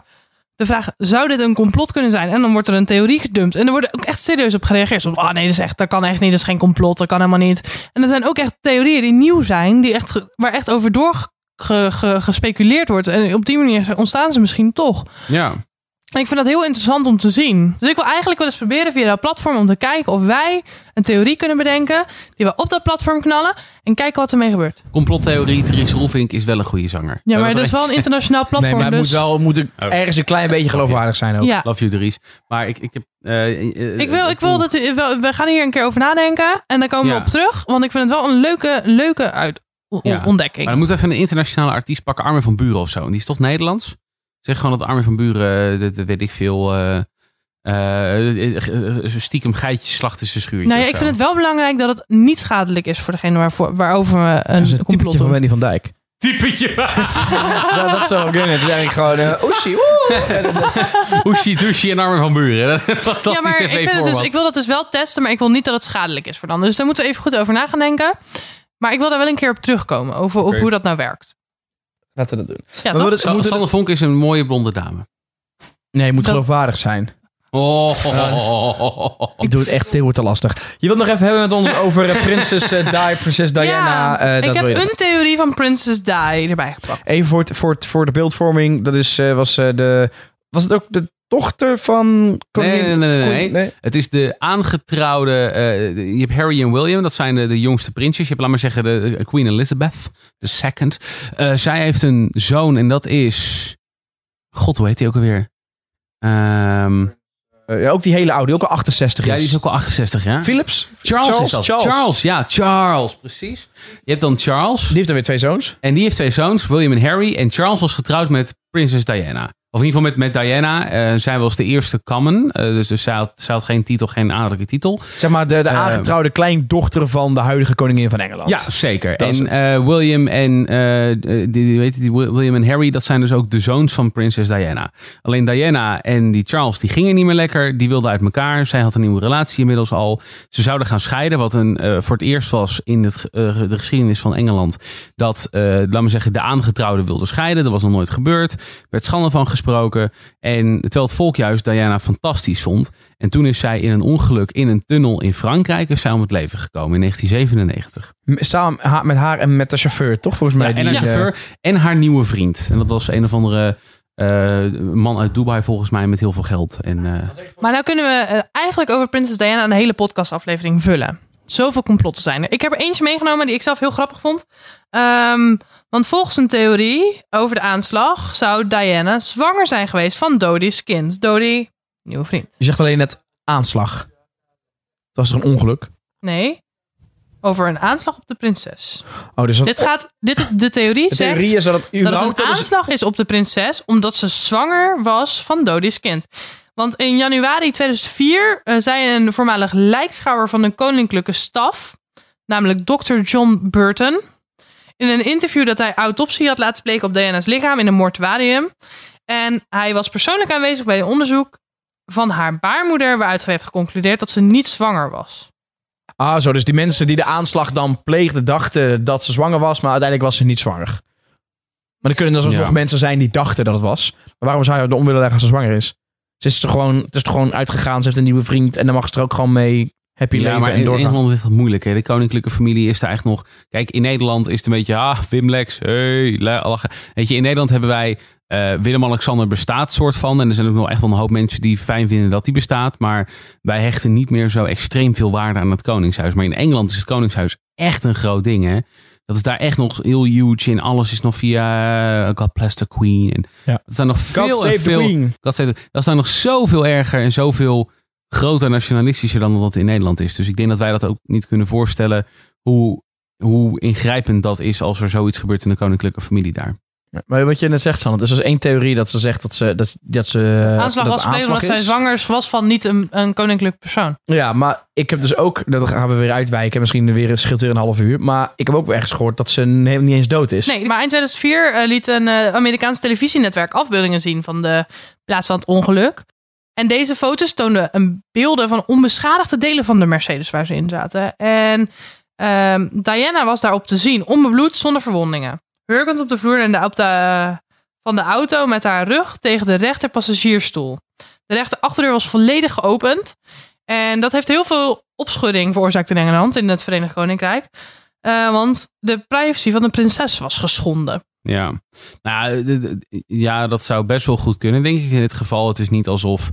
de vraag: zou dit een complot kunnen zijn? En dan wordt er een theorie gedumpt. En er wordt ook echt serieus op gereageerd. Zo, oh nee, dat, is echt, dat kan echt niet. Dat is geen complot. Dat kan helemaal niet. En er zijn ook echt theorieën die nieuw zijn. Die echt, waar echt over door ge- ge- gespeculeerd wordt. En op die manier ontstaan ze misschien toch. Ja, ik vind dat heel interessant om te zien. Dus ik wil eigenlijk wel eens proberen via dat platform om te kijken of wij een theorie kunnen bedenken die we op dat platform knallen en kijken wat ermee gebeurt. complottheorie, Dries Roelvink is wel een goede zanger. Ja, maar dat is wel een internationaal Nee, platform. maar het dus moet wel moet er Oh. ergens een klein beetje geloofwaardig zijn ook. ja. Love you, Dries. Maar ik, ik heb... eh, eh, Ik wil, ik wil dat we gaan hier een keer over nadenken en dan komen Ja. we op terug, want ik vind het wel een leuke, leuke uit, Ja. ontdekking. Maar dan moet even een internationale artiest pakken, Armin van Buren of zo. En die is toch Nederlands? Zeg gewoon dat Armin van Buren, eh, dat, dat weet ik veel, eh, eh, eh, stiekem geitjes slacht in zijn schuurtje. nou ja, ik zo. vind het wel belangrijk dat het niet schadelijk is voor degene waarvoor, waarover we Dat een is een complot typetje van. Wendy van Dijk. Typetje. Ja, dat zou wel kunnen. Het is eigenlijk gewoon... oesie, woe. Oeshi, douche en Armin van Buren. Dat is een Fantastisch Ja, maar ik, vind het dus, ik wil dat dus wel testen, maar ik wil niet dat het schadelijk is voor dan. Dus daar moeten we even goed over na gaan denken. Maar ik wil daar wel een keer op terugkomen, over op hoe dat nou werkt. Laten we dat doen. Ja, Maar toch? we- we Sa- moeten- Sander Vonk is een mooie blonde dame. Nee, het moet Dat- geloofwaardig zijn. Oh, Ik doe het echt heel te lastig. Je wilt nog even hebben met ons over eh, Prinses eh, Di, Prinses Diana. ja, eh, ik dat heb wil je een theorie van Princess Di erbij gepakt. Even voor, het, voor, het, voor de beeldvorming. Dat is, eh, was, eh, de, was het ook de dochter van koningin? Nee, nee, nee, nee. Het is de aangetrouwde. eh, je hebt Harry en William, dat zijn de, de jongste prinsjes. Je hebt, laat maar zeggen, de, de Queen Elizabeth, second. Eh, zij heeft een zoon en dat is. God, hoe heet hij ook alweer? Ehm, Eh, ja, ook die hele oude, die ook al 68 is. ja, die is ook al 68, ja? Philips? Charles, Charles, is dat. Charles. Charles. ja, Charles, precies. Je hebt dan Charles. Die heeft dan weer twee zoons. En die heeft twee zoons, William en Harry. En Charles was getrouwd met prinses Diana. Of in ieder geval met, met Diana. Eh, zij was de eerste common. Eh, dus dus zij, had, zij had geen titel, geen adellijke titel. Zeg maar de, de Eh, aangetrouwde kleindochter van de huidige koningin van Engeland. Ja, zeker. Dat en het. William en die, weet je, William en Harry, dat zijn dus ook de zoons van prinses Diana. Alleen Diana en die Charles, die gingen niet meer lekker. Die wilden uit elkaar. Zij had een nieuwe relatie inmiddels al. Ze zouden gaan scheiden, wat een, voor het eerst was in het, de geschiedenis van Engeland. Dat, laat me zeggen, de aangetrouwden wilden scheiden. Dat was nog nooit gebeurd. Er werd schande van gesproken. En terwijl het volk juist Diana fantastisch vond. En toen is zij in een ongeluk in een tunnel in Frankrijk is zij om het leven gekomen in 1997. M- Samen met haar en met de chauffeur, toch? Volgens mij. Ja, en die, haar eh, chauffeur en haar nieuwe vriend. En dat was een of andere eh, man uit Dubai volgens mij met heel veel geld. En, eh, Maar nou kunnen we eigenlijk over Princess Diana een hele podcastaflevering vullen. Zoveel complotten zijn er. Ik heb er eentje meegenomen die ik zelf heel grappig vond. Ehm, want volgens een theorie over de aanslag zou Diana zwanger zijn geweest van Dodie's kind. Dodie, nieuwe vriend. Je zegt alleen net aanslag. Dat was er een ongeluk. Nee, over een aanslag op de prinses. Oh, dus dat, Dit, gaat, dit is de theorie, de zegt theorie is dat het dat het een aanslag is op de prinses omdat ze zwanger was van Dodie's kind. Want in januari 2004 eh, zei een voormalig lijkschouwer van de koninklijke staf, namelijk Dr. John Burton, in een interview dat hij autopsie had laten spreken op Diana's lichaam in een mortuarium. En hij was persoonlijk aanwezig bij een onderzoek van haar baarmoeder, waaruit werd geconcludeerd dat ze niet zwanger was. Ah, zo. Dus die mensen die de aanslag dan pleegden, dachten dat ze zwanger was, maar uiteindelijk was ze niet zwanger. Maar er kunnen dus Ja. mensen zijn die dachten dat het was. Maar waarom zou je de onwille leggen als ze zwanger is? Ze is er gewoon, het is er gewoon uitgegaan, ze heeft een nieuwe vriend en dan mag ze er ook gewoon mee happy ja, leven maar en in doorgaan. Engeland is dat moeilijk. Hè? De koninklijke familie is daar echt nog... Kijk, in Nederland is het een beetje... Ah, Wim Lex, hey, la- lachen. Weet je, in Nederland hebben wij... eh, Willem-Alexander bestaat soort van. En er zijn ook nog echt wel een hoop mensen die fijn vinden dat die bestaat. Maar wij hechten niet meer zo extreem veel waarde aan het koningshuis. Maar in Engeland is het koningshuis echt een groot ding, hè. Dat is daar echt nog heel huge. En alles is nog via... eh, God bless the queen. En Ja. dat zijn nog God veel save en the veel... queen. Dat, zijn, dat is daar nog zoveel erger en zoveel groter nationalistischer dan dat het in Nederland is. Dus ik denk dat wij dat ook niet kunnen voorstellen hoe, hoe ingrijpend dat is als er zoiets gebeurt in de koninklijke familie daar. Maar wat je net zegt, Sanne, dus er is één theorie dat ze zegt dat ze... Dat, dat ze aanslag dat was omdat zij zwanger was van niet een, een koninklijk persoon. Ja, maar ik heb dus ook... Dat gaan we weer uitwijken. Misschien weer, scheelt weer een half uur. Maar ik heb ook weer ergens gehoord dat ze helemaal niet eens dood is. Nee, maar eind 2004 eh, liet een eh, Amerikaans televisienetwerk afbeeldingen zien van de plaats van het ongeluk. En deze foto's toonden een beelden van onbeschadigde delen van de Mercedes waar ze in zaten. En ehm, Diana was daarop te zien, onbebloed, zonder verwondingen. Hurkend op de vloer en de, op de, van de auto met haar rug tegen de rechter passagiersstoel. De rechter achterdeur was volledig geopend. En dat heeft heel veel opschudding veroorzaakt in Engeland, in het Verenigd Koninkrijk. Eh, want de privacy van de prinses was geschonden. Ja. Nou, d- ja, dat zou best wel goed kunnen, denk ik in dit geval. Het is niet alsof...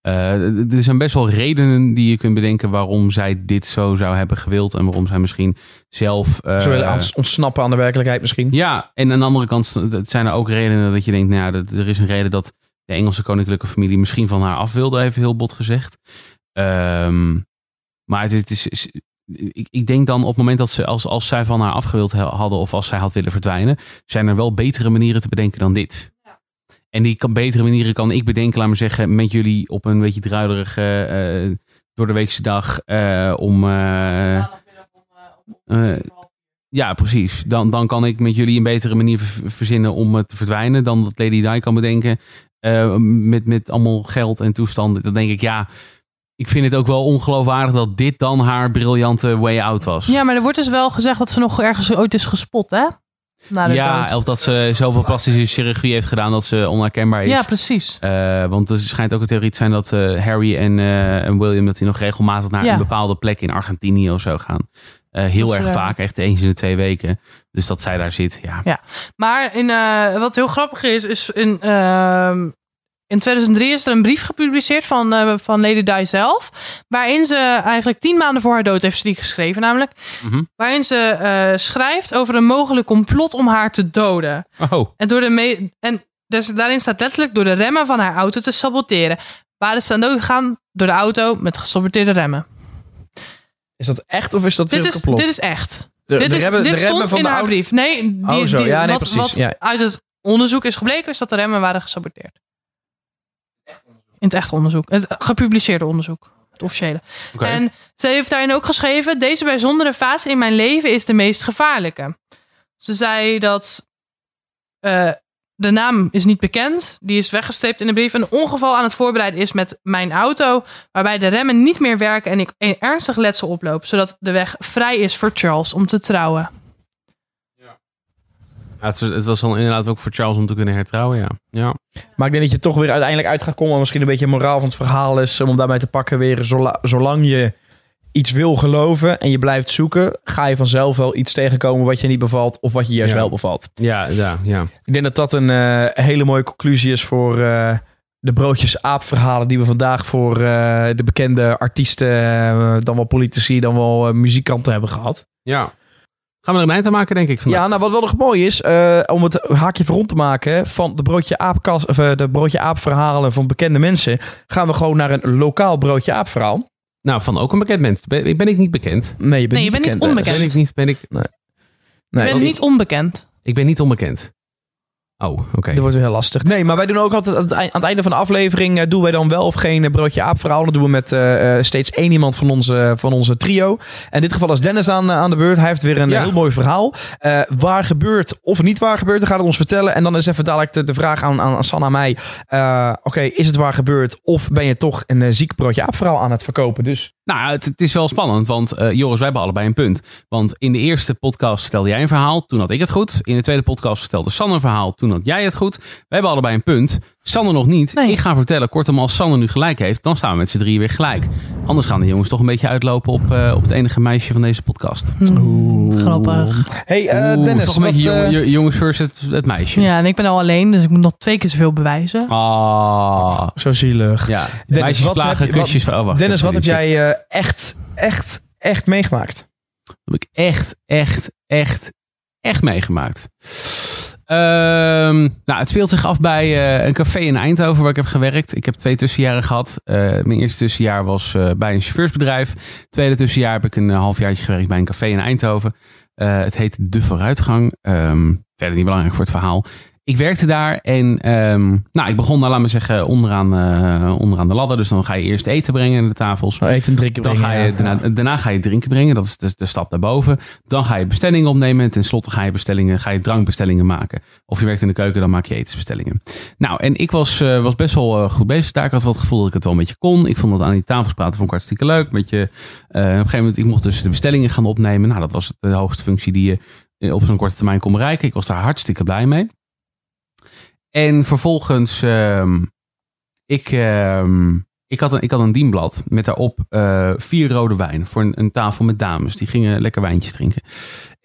eh, er zijn best wel redenen die je kunt bedenken waarom zij dit zo zou hebben gewild. En waarom zij misschien zelf... eh, Ze willen aan- ontsnappen aan de werkelijkheid misschien. Ja, en aan de andere kant het zijn er ook redenen dat je denkt, nou ja, dat- er is een reden dat de Engelse koninklijke familie misschien van haar af wilde, even heel bot gezegd. Ehm, maar het, het is, is- ik, ik denk dan op het moment dat ze, als, als zij van haar afgewild hadden of als zij had willen verdwijnen, zijn er wel betere manieren te bedenken dan dit. En die kan, betere manieren kan ik bedenken, laat maar zeggen, met jullie op een beetje druilerige, eh door de weekse dag eh, om... eh, ja, precies. Dan, dan kan ik met jullie een betere manier ver- verzinnen om te verdwijnen dan dat Lady Di kan bedenken. met, met allemaal geld en toestanden. Dan denk ik, ja, ik vind het ook wel ongeloofwaardig dat dit dan haar briljante way out was. Ja, maar er wordt dus wel gezegd dat ze nog ergens ooit is gespot, hè? Na de ja dood. of dat ze zoveel plastische chirurgie heeft gedaan dat ze onherkenbaar is. Ja, precies. Eh, want er schijnt ook een theorie te zijn dat eh, Harry en, eh, en William dat die nog regelmatig naar Ja. een bepaalde plek in Argentinië of zo gaan. Heel erg vaak, echt eens in de twee weken. Dus dat zij daar zit, ja. Maar in, wat heel grappig is, is in, ehm, in 2003 is er een brief gepubliceerd van, eh, van Lady Di zelf. Waarin ze eigenlijk tien maanden voor haar dood heeft ze die geschreven, namelijk. Mhm. Waarin ze eh, schrijft over een mogelijk complot om haar te doden. Oh, En, door de me en dus daarin staat letterlijk door de remmen van haar auto te saboteren. Waar is ze aan dood gegaan? Door de auto met gesaboteerde remmen. Is dat echt of is dat Dit weer is, kapot? dit is echt. de, dit de is, remmen- dit de remmen stond van in de haar auto- brief. Nee, die, Oh, zo. die- Ja, nee, wat, precies. wat Ja. uit het onderzoek is gebleken, is dat de remmen waren gesaboteerd. In het echt onderzoek. Het gepubliceerde onderzoek. Het officiële. En ze heeft daarin ook geschreven: Deze bijzondere fase in mijn leven is de meest gevaarlijke. Ze zei dat eh, de naam is niet bekend. Die is weggestreept in de brief. Een ongeval aan het voorbereiden is met mijn auto. Waarbij de remmen niet meer werken en ik een ernstig letsel oploop. Zodat de weg vrij is voor Charles om te trouwen. Het, was, het was dan inderdaad ook voor Charles om te kunnen hertrouwen, ja. ja. Maar ik denk dat je toch weer uiteindelijk uit gaat komen. Misschien een beetje een moraal van het verhaal is. Om daarbij te pakken weer. zola- zolang je iets wil geloven en je blijft zoeken. Ga je vanzelf wel iets tegenkomen wat je niet bevalt. Of wat je juist Ja. wel bevalt. Ja, ja, ja. Ik denk dat dat een eh, hele mooie conclusie is voor eh, de broodjes aap verhalen. Die we vandaag voor eh, de bekende artiesten. dan wel politici, dan wel muzikanten hebben gehad. ja. Gaan we er een eind aan maken, denk ik. vandaag. Ja, nou wat wel nog mooi is, eh, om het haakje voor rond te maken van de broodje aapkas, of eh, de broodje aap verhalen van bekende mensen, gaan we gewoon naar een lokaal broodje aap verhaal. Nou, van ook een bekend mens. Ben, ben ik niet bekend? Nee, je bent Nee, je niet bent niet bekend, hè? onbekend. Ben ik niet, ben ik, Nee, Je bent niet onbekend. ik ben niet onbekend. Oh, oké. Dat wordt heel lastig. Nee, maar wij doen ook altijd aan het, eind- aan het einde van de aflevering eh, doen wij dan wel of geen eh, broodje aap verhaal. Dat doen we met eh, steeds één iemand van onze, van onze trio. En in dit geval is Dennis aan, aan de beurt. Hij heeft weer een Ja. heel mooi verhaal. Waar gebeurt of niet waar gebeurt, dan gaat het ons vertellen. En dan is even dadelijk de, de vraag aan, aan Sanne aan mij. Oké, is het waar gebeurd of ben je toch een ziek broodje aap verhaal aan het verkopen? Dus Nou, het, is wel spannend, want eh, Joris, wij hebben allebei een punt. Want in de eerste podcast vertelde jij een verhaal, toen had ik het goed. In de tweede podcast vertelde Sanne een verhaal, toen had jij het goed. We hebben allebei een punt. Sanne nog niet. Nee. Ik ga vertellen, kortom, als Sanne nu gelijk heeft, dan staan we met z'n drieën weer gelijk. Anders gaan de jongens toch een beetje uitlopen op, eh, op het enige meisje van deze podcast. Hmm, grappig. Hey eh, Oeh, Dennis, toch een wat, beetje eh, jongen- jo- jongens versus het, het meisje. Ja, en ik ben al alleen, dus ik moet nog twee keer zoveel bewijzen. Ah, zo zielig. ja. Dennis, Meisjes wat plagen, heb je- wat- kusjes. Oh, wacht, Dennis, wat heb jij eh, echt, echt, echt meegemaakt? Dat heb ik echt, echt, echt, echt meegemaakt. Ehm, nou, het speelt zich af bij eh, een café in Eindhoven waar ik heb gewerkt. Ik heb twee tussenjaren gehad. Eh, mijn eerste tussenjaar was eh, bij een chauffeursbedrijf. Tweede tussenjaar heb ik een halfjaartje gewerkt bij een café in Eindhoven. Het heet De Vooruitgang. Ehm, verder niet belangrijk voor het verhaal. Ik werkte daar en ehm, nou, ik begon, nou, laat me zeggen, onderaan, eh, onderaan de ladder. Dus dan ga je eerst eten brengen naar de tafels. Nou, eten en drinken Dan brengen, ga je, ja. daarna, daarna ga je drinken brengen. Dat is de, de stap daarboven. Dan ga je bestellingen opnemen. En tenslotte ga je, bestellingen, ga je drankbestellingen maken. Of je werkt in de keuken, dan maak je etensbestellingen. Nou, en ik was, eh, was best wel eh, goed bezig daar. Ik had wel het gevoel dat ik het wel een beetje kon. Ik vond dat aan die tafels praten vond ik hartstikke leuk. Beetje, eh, op een gegeven moment, ik mocht dus de bestellingen gaan opnemen. Nou, dat was de hoogste functie die je op zo'n korte termijn kon bereiken. Ik was daar hartstikke blij mee. En vervolgens, ehm, ik, ehm, ik, had een, ik had een dienblad met daarop eh, vier rode wijn voor een, een tafel met dames. Die gingen lekker wijntjes drinken.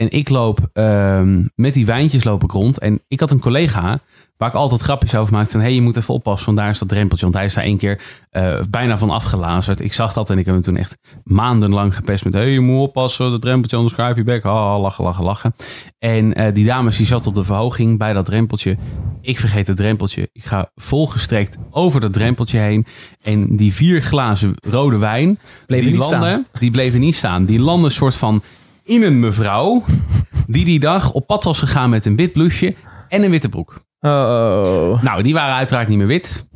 En ik loop ehm, met die wijntjes loop ik rond. En ik had een collega waar ik altijd grapjes over maakte. Van, hé, hey, je moet even oppassen, want daar is dat drempeltje. Want hij is daar één keer eh, bijna van afgelazerd. Ik zag dat en ik heb hem toen echt maandenlang gepest met... hé, hey, je moet oppassen, dat drempeltje, anders grijp je bek. Oh, lachen, lachen, lachen. En eh, die dames die zat op de verhoging bij dat drempeltje. Ik vergeet het drempeltje. Ik ga volgestrekt over dat drempeltje heen. En die vier glazen rode wijn, Bleven die niet landen, die bleven niet staan. Die landen soort van in een mevrouw die die dag op pad was gegaan met een wit blouseje en een witte broek. Oh. Nou, die waren uiteraard niet meer wit.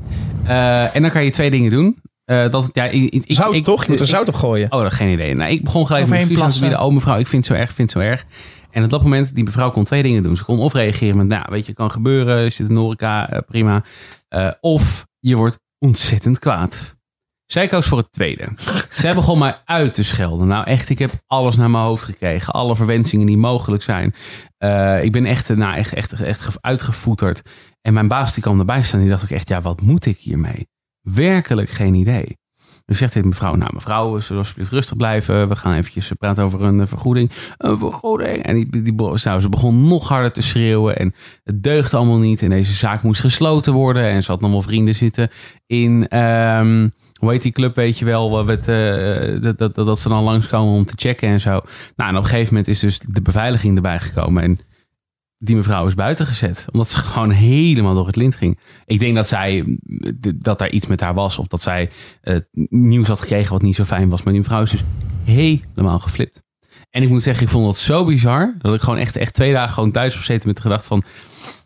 Eh, en dan kan je twee dingen doen. Eh, dat, ja, ik, ik, Zout ik- toch? Je moet er zout op gooien. Oh, dat geen idee. Nou, ik begon gelijk excuus aan te bieden. Oh, mevrouw, ik vind het zo erg, ik vind het zo erg. En op dat moment, die mevrouw kon twee dingen doen. Ze kon of reageren met, nou, weet je, kan gebeuren. Je zit in de horeca, eh, prima. Eh, of je wordt ontzettend kwaad. Zij koos voor het tweede. Zij begon mij uit te schelden. Nou, echt, ik heb alles naar mijn hoofd gekregen. Alle verwensingen die mogelijk zijn. Eh, ik ben echt, nou, echt, echt, echt ge- uitgevoeterd. En mijn baas die kwam erbij staan. Die dacht ook echt, ja, wat moet ik hiermee? Werkelijk geen idee. Dus zegt tegen mevrouw, nou mevrouw, zullen alsjeblieft rustig blijven. We gaan eventjes eh, praten over een eh, vergoeding. Een vergoeding. En die, die, nou, ze begon nog harder te schreeuwen. En het deugde allemaal niet. En deze zaak moest gesloten worden. En ze had nog wel vrienden zitten in... ehm, hoe heet die club, weet je wel, eh, dat, dat, dat, dat ze dan langskomen om te checken en zo. Nou, en op een gegeven moment is dus de beveiliging erbij gekomen. En die mevrouw is buiten gezet. Omdat ze gewoon helemaal door het lint ging. Ik denk dat zij, dat daar iets met haar was. Of dat zij eh, nieuws had gekregen wat niet zo fijn was. Maar die mevrouw is dus helemaal geflipt. En ik moet zeggen, ik vond dat zo bizar. Dat ik gewoon echt, echt twee dagen gewoon thuis heb gezeten met de gedachte van...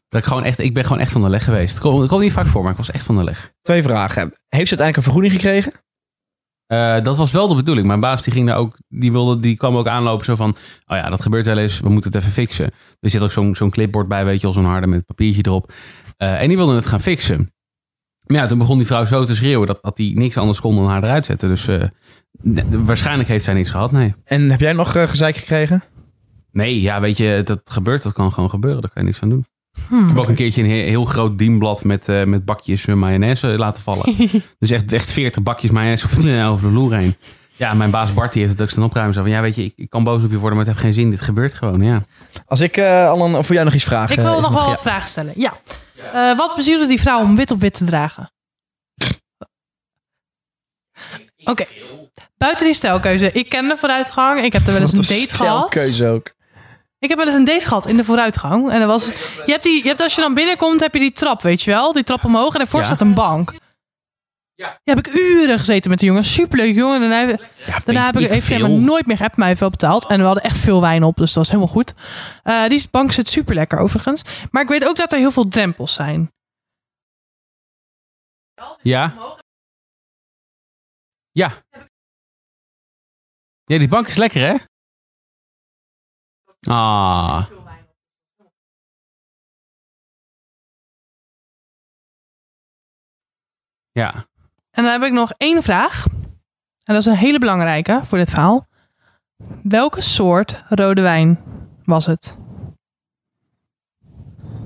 Dat ik gewoon echt, ik ben gewoon echt van de leg geweest. Het komt niet vaak voor, maar ik was echt van de leg. Twee vragen. Heeft ze uiteindelijk een vergoeding gekregen? Eh, dat was wel de bedoeling. Mijn baas die ging daar ook, die, wilde, die kwam ook aanlopen zo van, oh ja, dat gebeurt wel eens, we moeten het even fixen. Er zit ook zo'n zo'n clipboard bij, weet je wel, zo'n harde met papiertje erop. Eh, en die wilde het gaan fixen. Maar ja, toen begon die vrouw zo te schreeuwen dat, dat die niks anders kon dan haar eruit zetten. Dus ne- waarschijnlijk heeft zij niks gehad, nee. En heb jij nog gezeik gekregen? Nee, ja, weet je, dat gebeurt, dat kan gewoon gebeuren, daar kan je niks aan doen. Hmm. Ik heb ook een keertje een heel, groot dienblad met, eh, met bakjes eh, mayonaise laten vallen. dus echt, echt 40 bakjes mayonaise over de loer heen. Ja, mijn baas Bart die heeft het ook staan opruimen. Zo van, ja, weet je, ik, ik kan boos op je worden, maar het heeft geen zin. Dit gebeurt gewoon, ja. Als ik eh al een, voor jou nog iets vraag. Ik wil nog wel ja. wat vragen stellen. Ja. Eh, wat bezielde die vrouw om wit op wit te dragen? Oké. Buiten die stijlkeuze. Ik ken de vooruitgang. Ik heb er wel eens een Wat date gehad. stelkeuze ook. Ik heb wel eens een date gehad in de vooruitgang. En dat was, je hebt die, je hebt als je dan binnenkomt, heb je die trap, weet je wel? Die trap omhoog en daarvoor Ja. staat een bank. Ja. Daar heb ik uren gezeten met die jongen. Superleuk jongen. Daarna, ja daarna heb ik, heeft hij me nooit meer heb mij veel betaald. En we hadden echt veel wijn op, dus dat was helemaal goed. Eh, die bank zit super lekker overigens. Maar ik weet ook dat er heel veel drempels zijn. Ja. Ja. Ja, die bank is lekker, hè? Ah. Ja. En dan heb ik nog één vraag. En dat is een hele belangrijke voor dit verhaal. Welke soort rode wijn was het?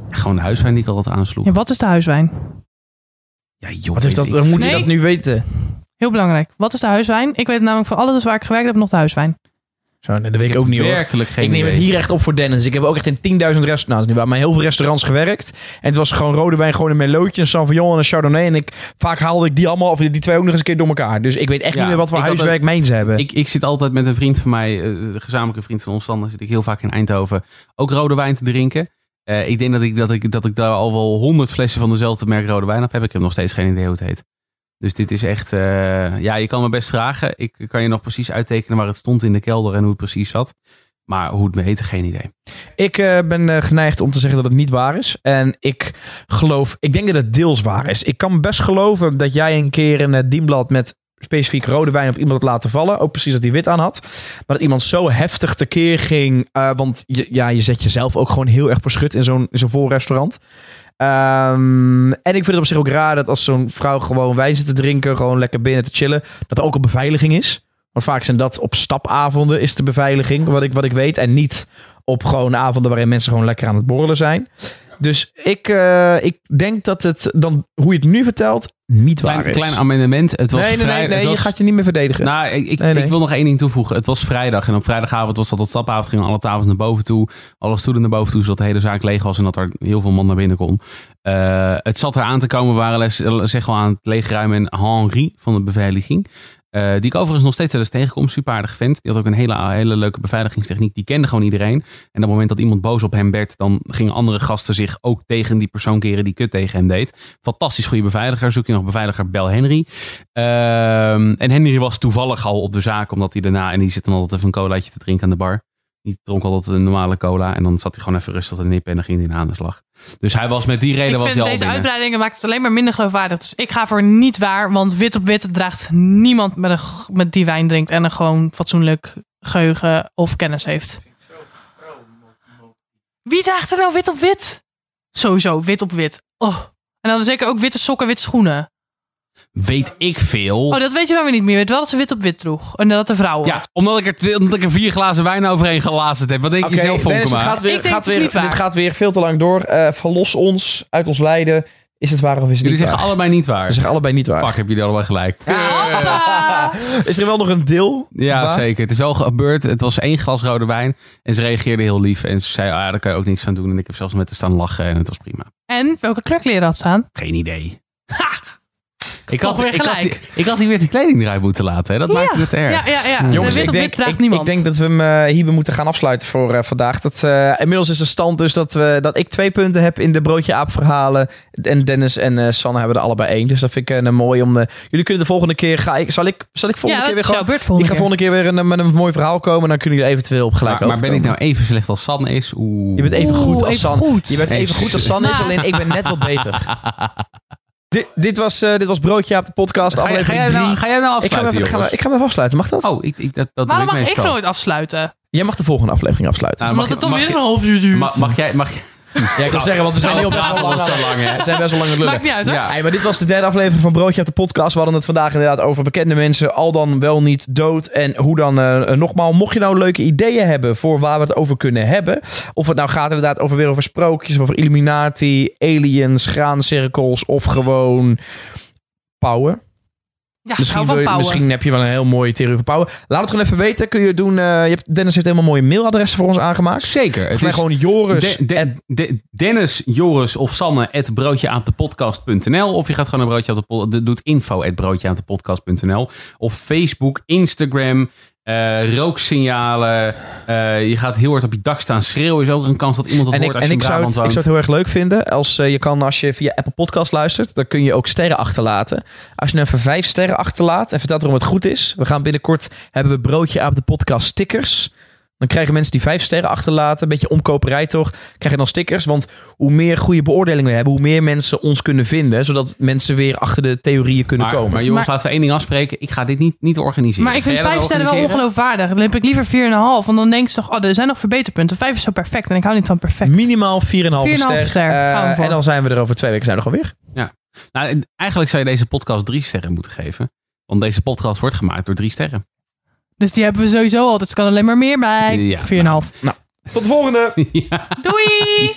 Gewoon de huiswijn die ik altijd aansloeg. Ja, wat is de huiswijn? Ja, joh. Wat heeft dat, moet je Nee. dat nu weten. Heel belangrijk. Wat is de huiswijn? Ik weet namelijk van alles waar ik gewerkt heb nog de huiswijn. Zo, nee, dat weet ik, ook niet hoor. geen Ik neem het hier echt op voor Dennis. Ik heb ook echt in 10.000 restaurants nu bij mij heel veel restaurants gewerkt. En het was gewoon rode wijn, gewoon een melootje, een Sauvignon en een Chardonnay. En ik, vaak haalde ik die allemaal, of die twee ook nog eens een keer door elkaar. Dus ik weet echt Ja, niet meer wat voor huiswerk mijn ze hebben. Ik, ik zit altijd met een vriend van mij, eh, een gezamenlijke vriend van ons, dan zit ik heel vaak in Eindhoven, ook rode wijn te drinken. Eh, ik denk dat ik, dat, ik, dat ik daar al wel honderd flessen van dezelfde merk rode wijn op heb. Ik heb nog steeds geen idee hoe het heet. Dus dit is echt, eh, ja, je kan me best vragen. Ik kan je nog precies uittekenen waar het stond in de kelder en hoe het precies zat. Maar hoe het heette, geen idee. Ik eh, ben eh, geneigd om te zeggen dat het niet waar is. En ik geloof, ik denk dat het deels waar is. Ik kan best geloven dat jij een keer een dienblad met specifiek rode wijn op iemand had laten vallen. Ook precies dat hij wit aan had. Maar dat iemand zo heftig tekeer ging. Want je, ja, je zet jezelf ook gewoon heel erg voor in zo'n zo'n vol restaurant. Um, en ik vind het op zich ook raar dat als zo'n vrouw gewoon wijn zit te drinken, gewoon lekker binnen te chillen, dat er ook een beveiliging is. Want vaak zijn dat op stapavonden is de beveiliging, wat ik, wat ik weet. En niet op gewoon avonden waarin mensen gewoon lekker aan het borrelen zijn. Dus ik, uh, ik denk dat het dan, hoe je het nu vertelt, niet klein, waar is. Klein amendement. Het was nee, nee, nee, nee was, je gaat je niet meer verdedigen. Nou, ik, ik, Nee, nee. ik wil nog één ding toevoegen. Het was vrijdag en op vrijdagavond was dat tot stapavond. Gingen alle tafels naar boven toe. Alle stoelen naar boven toe, zodat de hele zaak leeg was en dat er heel veel man naar binnen kon. Uh, het zat er aan te komen. We waren les, zeg wel aan het leegruimen. En Henri van de beveiliging. Uh, die ik overigens nog steeds wel eens tegenkom. Super aardig vent. Die had ook een hele, hele leuke beveiligingstechniek. Die kende gewoon iedereen. En op het moment dat iemand boos op hem werd, dan gingen andere gasten zich ook tegen die persoon keren die kut tegen hem deed. Fantastisch goede beveiliger. Zoek je nog beveiliger, bel Henry. Uh, en Henry was toevallig al op de zaak, omdat hij daarna, en die zit dan altijd even een colaatje te drinken aan de bar. Die dronk altijd een normale cola. En dan zat hij gewoon even rustig te nippen en dan ging hij aan de slag. Dus hij was met die reden ik was vind hij al deze binnen. uitbreidingen maakt het alleen maar minder geloofwaardig. Dus ik ga voor niet waar, want wit op wit draagt niemand met, een, met die wijn drinkt en een gewoon fatsoenlijk geheugen of kennis heeft. Wie draagt er nou wit op wit? Sowieso, wit op wit. Oh. En dan zeker ook witte sokken, witte schoenen. Weet ik veel. Oh, dat weet je dan weer niet meer. Weet wel dat ze wit op wit droeg. En dat de vrouwen. Ja, omdat ik, er, twee- omdat ik er vier glazen wijn overheen gelazerd heb. Wat denk je zelf, Dennis, Vonkema? het gaat weer, Ik gaat waar. dit gaat weer veel te lang door. Eh, verlos ons uit ons lijden. Is het waar of is het Jullie niet zeggen waar? allebei niet waar. We zeggen allebei niet waar. Fuck, hebben jullie allebei gelijk. Is er wel nog een deel? Ja, waar? zeker. Het is wel gebeurd. Het was één glas rode wijn. En ze reageerde heel lief. En ze zei, ah, ja, daar kan je ook niks aan doen. En ik heb zelfs met te staan lachen. En het was prima. En welke kleurkleren had staan? Geen idee. Ik had, weer ik, had, gelijk. ik had die witte kleding eruit moeten laten. Hè? Dat maakte het erg. Ja, ja, ja. Jongens, de ik op denk, ik, niemand. ik denk dat we hem eh, hierbij moeten gaan afsluiten voor eh, vandaag. Dat, eh, inmiddels is de stand dus dat, we, dat ik twee punten heb in de broodje aap verhalen. En Dennis en eh, Sanne hebben er allebei één. Dus dat vind ik mooi om... de- jullie kunnen de volgende keer... Ga ik, zal, ik, zal ik volgende ja, keer weer gewoon... jouw beurt volgende Ik ga volgende keer weer een, met een mooi verhaal komen. En dan kunnen jullie eventueel op gelijk Maar, maar ben ik nou even slecht als San is? Oeh. Je bent even Oeh, goed als San. Je bent even goed als San is, alleen ik ben net wat beter. Dit, dit, was, eh, dit was Broodje op de podcast, Ga, jij- ga, aflevering jij 3. nou, ga jij nou ik, ga afsluiten, even, ik, ga, ik even afsluiten, mag dat? Oh, ik, ik, dat, dat Waarom doe mag ik nooit afsluiten? Jij mag de volgende aflevering afsluiten. Nou, Omdat mag het je- dan mag weer een half uur duurt. Ma- Mag jij... Mag, Ja, ik wil zeggen, want we zijn heel best wel lang, zo lang, hè? We zijn best wel lang het lullen. Maakt niet uit, hè? Ja. Hey, maar dit was de derde aflevering van Broodje op de podcast. We hadden het vandaag inderdaad over bekende mensen, al dan wel niet dood. En hoe dan, eh, nogmaals, mocht je nou leuke ideeën hebben voor waar we het over kunnen hebben. Of het nou gaat inderdaad over weer over sprookjes, over Illuminati, aliens, graancirkels of gewoon pauwen. Ja, Misschien, van wil je- misschien heb je wel een heel mooie theorie over pauwen. Laat het gewoon even weten. Kun je doen. eh, je hebt, Dennis heeft helemaal mooie mailadressen voor ons aangemaakt. Zeker. Het is gewoon Joris. De- de- at- de- Dennis, Joris of Sanne at broodjeaapdepodcast.nl of je gaat gewoon naar broodje aan de doet info at broodjeaapdepodcast.nl of Facebook, Instagram, eh, rooksignalen. eh, je gaat heel hard op je dak staan schreeuwen. Is ook een kans dat iemand het En, ik, hoort als en je ik, zou het, ik zou het heel erg leuk vinden als eh, je kan, als je via Apple Podcast luistert, dan kun je ook sterren achterlaten. Als je nou even vijf sterren achterlaat en vertelt waarom het goed is. We gaan binnenkort, hebben we broodje op de podcast stickers. Dan krijgen mensen die vijf sterren achterlaten, een beetje omkoperij toch, krijgen dan stickers. Want hoe meer goede beoordelingen we hebben, hoe meer mensen ons kunnen vinden, zodat mensen weer achter de theorieën kunnen Maar, komen. maar jongens, Maar- laten we één ding afspreken. Ik ga dit niet, niet organiseren. Maar ik vind vijf sterren wel ongeloofwaardig. Dan heb ik liever 4,5. Want dan denk je toch, oh, er zijn nog verbeterpunten. Vijf is zo perfect. En ik hou niet van perfect. Minimaal 4,5 4,5 ster. ster. Gaan we voor. en dan zijn we er over twee weken zijn we er gewoon weer. Nou, eigenlijk zou je deze podcast drie sterren moeten geven. Want deze podcast wordt gemaakt door drie sterren. Dus die hebben we sowieso al. Dus er kan alleen maar meer bij. Ja. 4,5. Tot de volgende! ja. Doei!